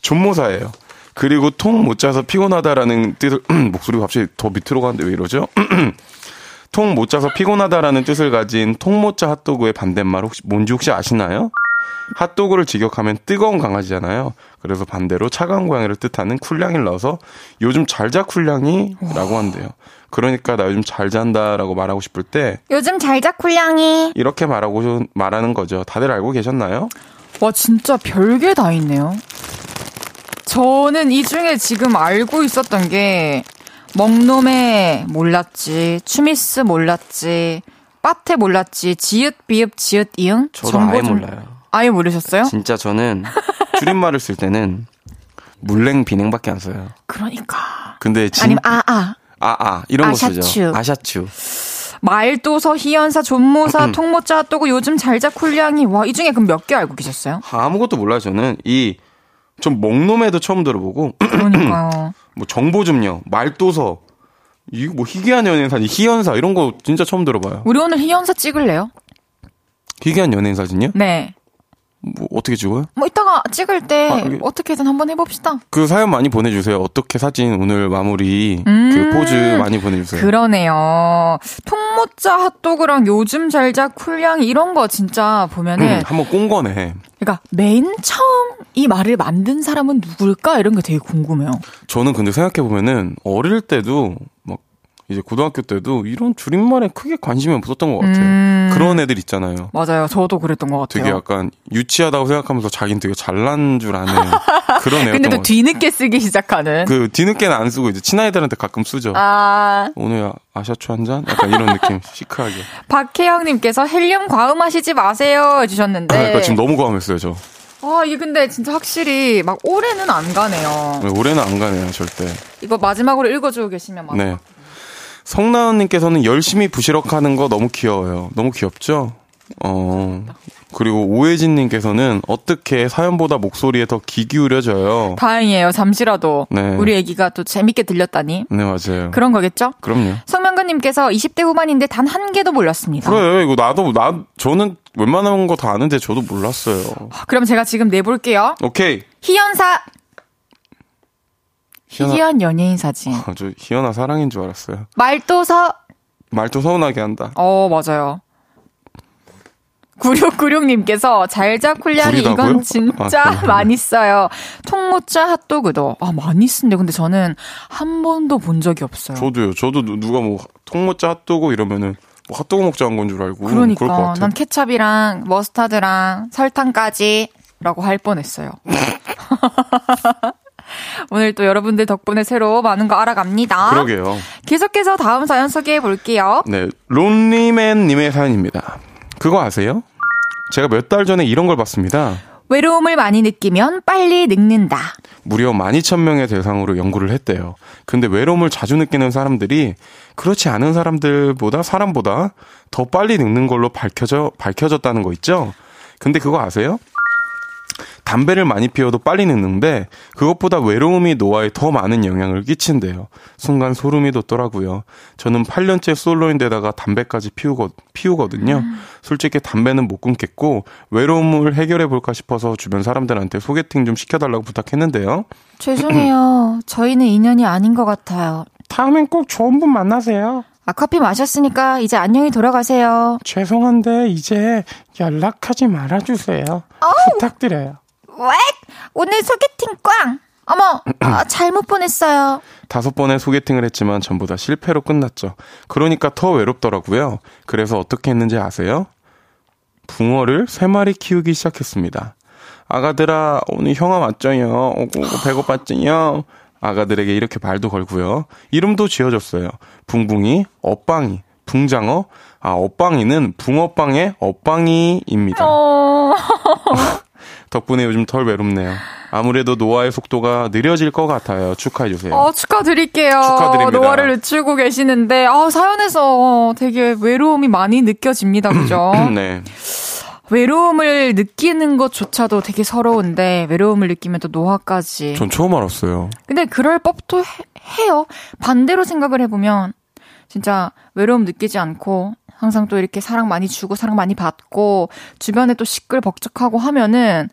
B: 존모사예요. 그리고 통 못 짜서 피곤하다라는 뜻을 목소리가 갑자기 더 밑으로 가는데 왜 이러죠? 통 못 짜서 피곤하다라는 뜻을 가진 통모짜 핫도그의 반대말 혹시 뭔지 혹시 아시나요? 핫도그를 직역하면 뜨거운 강아지잖아요. 그래서 반대로 차가운 고양이를 뜻하는 쿨량이를 넣어서 요즘 잘 자 쿨량이라고 한대요. 그러니까 나 요즘 잘 잔다라고 말하고 싶을 때
A: 요즘 잘 자 쿨량이
B: 이렇게 말하고 말하는 거죠. 다들 알고 계셨나요?
C: 와 진짜 별게 다 있네요. 저는 이 중에 지금 알고 있었던 게 먹놈에 몰랐지, 추미스 몰랐지, 빠테 몰랐지, 지읒 비읍 지읒 이응
B: 저도 아예
C: 좀-
B: 몰라요.
C: 아예 모르셨어요?
B: 진짜 저는 줄임말을 쓸 때는 물냉 비냉밖에 안 써요.
C: 그러니까
B: 근데 진
A: 아니면 아아
B: 아, 아, 이런 거
A: 아샤추.
B: 쓰죠. 아샤추.
C: 말도서 희연사 존모사 통모짜 핫도그 요즘 잘자 쿨량이 와 이 중에 그럼 몇 개 알고 계셨어요?
B: 아무것도 몰라요, 저는. 이, 좀 먹놈에도 처음 들어보고,
C: 그러니까요.
B: 뭐 정보 좀요, 말도서, 이거 뭐 희귀한 연예인 사진, 희연사, 이런 거 진짜 처음 들어봐요.
C: 우리 오늘 희연사 찍을래요?
B: 희귀한 연예인 사진이요?
C: 네.
B: 뭐 어떻게 찍어요?
C: 뭐 이따가 찍을 때
B: 아, 이게-
C: 어떻게든 한번 해봅시다.
B: 그 사연 많이 보내주세요. 어떻게 사진 오늘 마무리,
C: 음.
B: 그 포즈 많이 보내주세요.
C: 그러네요. 통모짜 핫도그랑 요즘 잘자 쿨량 이런 거 진짜 보면은
B: 음, 한번 꼰 거네.
C: 그러니까 맨 처음 이 말을 만든 사람은 누굴까 이런 게 되게 궁금해요.
B: 저는 근데 생각해 보면은, 어릴 때도, 막, 이제 고등학교 때도 이런 줄임말에 크게 관심이 없었던 것 같아요.
C: 음.
B: 그런 애들 있잖아요.
A: 맞아요. 저도 그랬던 것 같아요.
B: 되게 약간 유치하다고 생각하면서 자기는 되게 잘난 줄 아는 그런 애였던
A: 근데
B: 것
A: 또. 뒤늦게 쓰기 시작하는.
B: 그 뒤늦게는 안 쓰고 이제 친아이들한테 가끔 쓰죠.
A: 아,
B: 오늘 아샤추 한 잔? 약간 이런 느낌 시크하게.
A: 박혜영님께서 헬륨 과음하시지 마세요 해주셨는데.
B: 그러니까 지금 너무 고함했어요 저.
A: 아, 이게 근데 진짜 확실히 막 올해는 안 가네요.
B: 올해는 안 가네요 절대.
A: 이거 마지막으로 읽어주고 계시면 막.
B: 네. 성나은님께서는 열심히 부시럭하는 거 너무 귀여워요. 너무 귀엽죠? 어. 그리고 오혜진님께서는 어떻게 사연보다 목소리에 더 귀 기울여져요.
A: 다행이에요. 잠시라도
B: 네.
A: 우리 애기가 또 재밌게 들렸다니.
B: 네 맞아요.
A: 그런 거겠죠?
B: 그럼요.
A: 성명근님께서 20대 후반인데 단 한 개도 몰랐습니다.
B: 그래 이거 나도 나 저는 웬만한 거 다 아는데 저도 몰랐어요.
A: 그럼 제가 지금 내볼게요.
B: 오케이.
A: 희연사.
B: 희연아.
A: 희연 연예인 사진.
B: 아, 저 희연아 사랑인 줄 알았어요.
A: 말도 서.
B: 말도 서운하게 한다.
A: 어, 맞아요. 9696님께서 잘자쿨리아니
B: 구리다고요?
A: 이건 진짜
B: 아,
A: 많이 써요. 통모짜 핫도그도. 아, 많이 쓴데. 근데 저는 한 번도 본 적이 없어요.
B: 저도요. 저도 누- 누가 뭐 통모짜 핫도그 이러면은 뭐 핫도그 먹자 한 건 줄 알고
A: 그러니까. 난 케찹이랑 머스타드랑 설탕까지 라고 할 뻔했어요. 오늘 또 여러분들 덕분에 새로 많은 거 알아갑니다.
B: 그러게요.
A: 계속해서 다음 사연 소개해 볼게요.
B: 네, 론리맨님의 사연입니다. 그거 아세요? 제가 몇 달 전에 이런 걸 봤습니다.
A: 외로움을 많이 느끼면 빨리 늙는다.
B: 무려 12,000명의 대상으로 연구를 했대요. 근데 외로움을 자주 느끼는 사람들이 그렇지 않은 사람들보다 사람보다 더 빨리 늙는 걸로 밝혀져 밝혀졌다는 거 있죠? 근데 그거 아세요? 담배를 많이 피워도 빨리 늙는데 그것보다 외로움이 노화에 더 많은 영향을 끼친대요. 순간 소름이 돋더라고요. 저는 8년째 솔로인데다가 담배까지 피우거, 피우거든요. 솔직히 담배는 못 끊겠고 외로움을 해결해 볼까 싶어서 주변 사람들한테 소개팅 좀 시켜달라고 부탁했는데요.
E: 죄송해요. 저희는 인연이 아닌 것 같아요.
B: 다음엔 꼭 좋은 분 만나세요.
E: 아, 커피 마셨으니까 이제 안녕히 돌아가세요.
B: 죄송한데 이제 연락하지 말아주세요. 부탁드려요.
E: 왜? 오늘 소개팅 꽝! 어머, 아, 잘못 보냈어요.
B: 다섯 번의 소개팅을 했지만 전부 다 실패로 끝났죠. 그러니까 더 외롭더라고요. 그래서 어떻게 했는지 아세요? 붕어를 세 마리 키우기 시작했습니다. 아가들아, 오늘 형아 왔죠요. 오고 배고팠지요. 아가들에게 이렇게 말도 걸고요. 이름도 지어줬어요. 붕붕이, 엇방이, 붕장어. 아, 엇방이는 붕어빵의 엇방이입니다. 덕분에 요즘 덜 외롭네요. 아무래도 노화의 속도가 느려질 것 같아요. 축하해주세요.
A: 어, 축하드릴게요.
B: 축하드립니다.
A: 노화를 늦추고 계시는데, 아, 사연에서 되게 외로움이 많이 느껴집니다. 그죠?
B: 네.
A: 외로움을 느끼는 것조차도 되게 서러운데, 외로움을 느끼면 또 노화까지.
B: 전 처음 알았어요.
A: 근데 그럴 법도 해, 요 반대로 생각을 해보면, 진짜 외로움 느끼지 않고, 항상 또 이렇게 사랑 많이 주고, 사랑 많이 받고, 주변에 또 시끌벅적하고 하면은,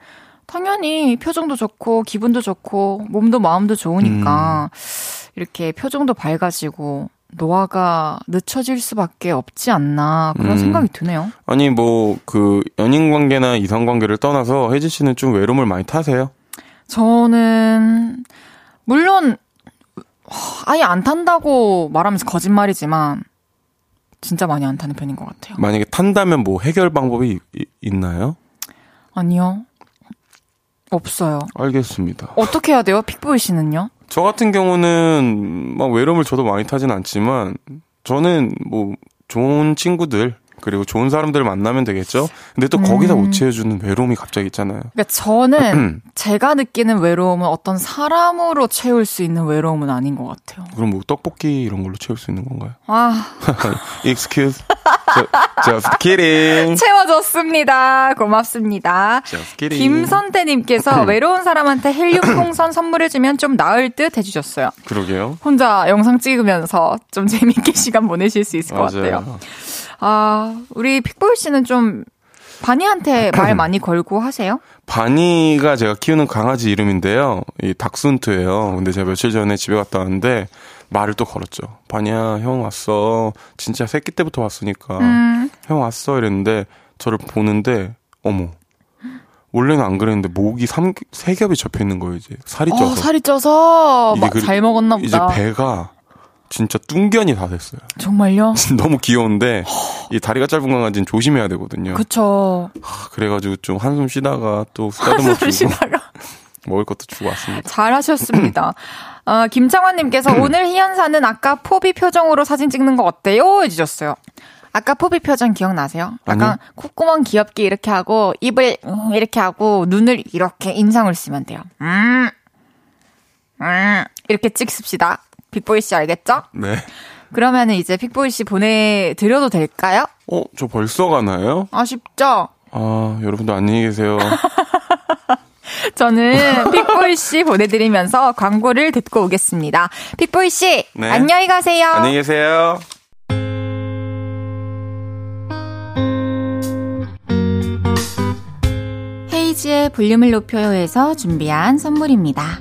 A: 당연히 표정도 좋고, 기분도 좋고, 몸도 마음도 좋으니까, 이렇게 표정도 밝아지고, 노화가 늦춰질 수밖에 없지 않나, 그런
B: 음.
A: 생각이 드네요.
B: 아니 뭐 그 연인 관계나 이성 관계를 떠나서 혜지 씨는 좀 외로움을 많이 타세요?
A: 저는 물론 아예 안 탄다고 말하면서 거짓말이지만 진짜 많이 안 타는 편인 것 같아요.
B: 만약에 탄다면 뭐 해결 방법이 이- 있나요?
A: 아니요. 없어요.
B: 알겠습니다.
A: 어떻게 해야 돼요? 픽보이 씨는요?
B: 저 같은 경우는 막 외로움을 저도 많이 타진 않지만 저는 뭐 좋은 친구들 그리고 좋은 사람들 만나면 되겠죠. 근데 또 거기다 못 채워주는 외로움이 갑자기 있잖아요.
A: 그러니까 저는 제가 느끼는 외로움은 어떤 사람으로 채울 수 있는 외로움은 아닌 것 같아요.
B: 그럼 뭐 떡볶이 이런 걸로 채울 수 있는 건가요?
A: 아,
B: Excuse, just kidding.
A: 채워졌습니다. 고맙습니다.
B: Just kidding.
A: 김선태님께서 외로운 사람한테 헬륨 풍선 선물해주면 좀 나을 듯 해주셨어요.
B: 그러게요.
A: 혼자 영상 찍으면서 좀 재밌게 시간 보내실 수 있을 것 같아요.
B: 아,
A: 우리 픽볼 씨는 좀 바니한테 말 많이 걸고 하세요?
B: 바니가 제가 키우는 강아지 이름인데요. 이 닥순트예요. 근데 제가 며칠 전에 집에 갔다 왔는데 말을 또 걸었죠. 바니야, 형 왔어. 진짜 새끼 때부터 왔으니까.
A: 음.
B: 형 왔어. 이랬는데 저를 보는데 어머. 원래는 안 그랬는데 목이 삼, 세 겹이 접혀 있는 거예요, 이제. 살이 쪄서.
A: 어, 살이 쪄서
B: 이게
A: 막
B: 그-
A: 잘 먹었나
B: 이제
A: 보다.
B: 배가 진짜 뚱견이 다 됐어요.
C: 정말요?
B: 너무 귀여운데 이 다리가 짧은 강아지는 조심해야 되거든요. 하, 그래가지고 좀 한숨 쉬다가 또 쓰다듬어 주고
C: 쉬다가.
B: 먹을 것도 주고 왔습니다.
C: 잘하셨습니다. 어, 김창환님께서 오늘 희연사는 아까 포비 표정으로 사진 찍는 거 어때요? 해주셨어요. 아까 포비 표정 기억나세요? 약간
B: 아니요.
C: 콧구멍 귀엽게 이렇게 하고 입을 음, 이렇게 하고 눈을 이렇게 인상을 쓰면 돼요. 음, 음, 이렇게 찍습시다. 빅보이 씨 알겠죠?
B: 네.
C: 그러면은 이제 빅보이 씨 보내드려도 될까요?
B: 어, 저 벌써 가나요?
C: 아쉽죠?
B: 아, 여러분도 안녕히 계세요.
C: 저는 픽보이 씨 보내드리면서 광고를 듣고 오겠습니다. 픽보이 씨,
B: 네.
C: 안녕히 가세요.
B: 안녕히 계세요.
A: 헤이즈의 볼륨을 높여요에서 준비한 선물입니다.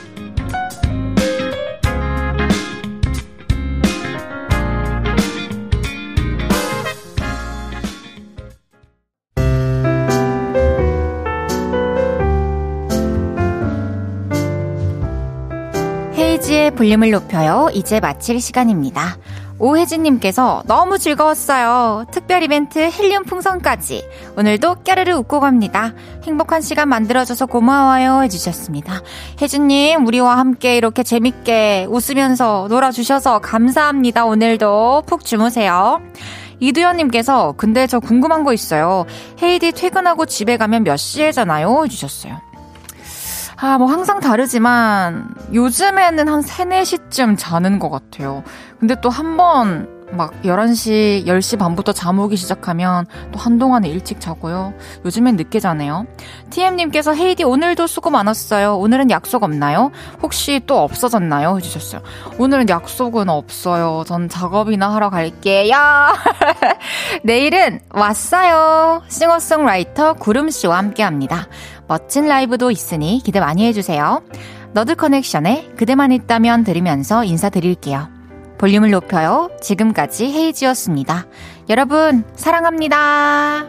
A: 볼륨을 높여요. 이제 마칠 시간입니다. 오혜진님께서 너무 즐거웠어요. 특별 이벤트 헬륨 풍선까지. 오늘도 깨르르 웃고 갑니다. 행복한 시간 만들어줘서 고마워요. 해주셨습니다. 혜진님, 우리와 함께 이렇게 재밌게 웃으면서 놀아주셔서 감사합니다. 오늘도 푹 주무세요. 이두현님께서 근데 저 궁금한 거 있어요. 헤이디 퇴근하고 집에 가면 몇 시에잖아요? 해주셨어요. 아, 뭐 항상 다르지만 요즘에는 한 3, 4시쯤 자는 것 같아요. 근데 또 한 번 막 11시, 10시 반부터 잠 오기 시작하면 또 한동안은 일찍 자고요. 요즘엔 늦게 자네요. TM님께서 헤이디 오늘도 수고 많았어요. 오늘은 약속 없나요? 혹시 또 없어졌나요? 해주셨어요. 오늘은 약속은 없어요. 전 작업이나 하러 갈게요. 내일은 왔어요. 싱어송라이터 구름씨와 함께 합니다. 멋진 라이브도 있으니 기대 많이 해주세요. 너드 커넥션에 그대만 있다면 들으면서 인사드릴게요. 볼륨을 높여요. 지금까지 헤이지였습니다. 여러분, 사랑합니다.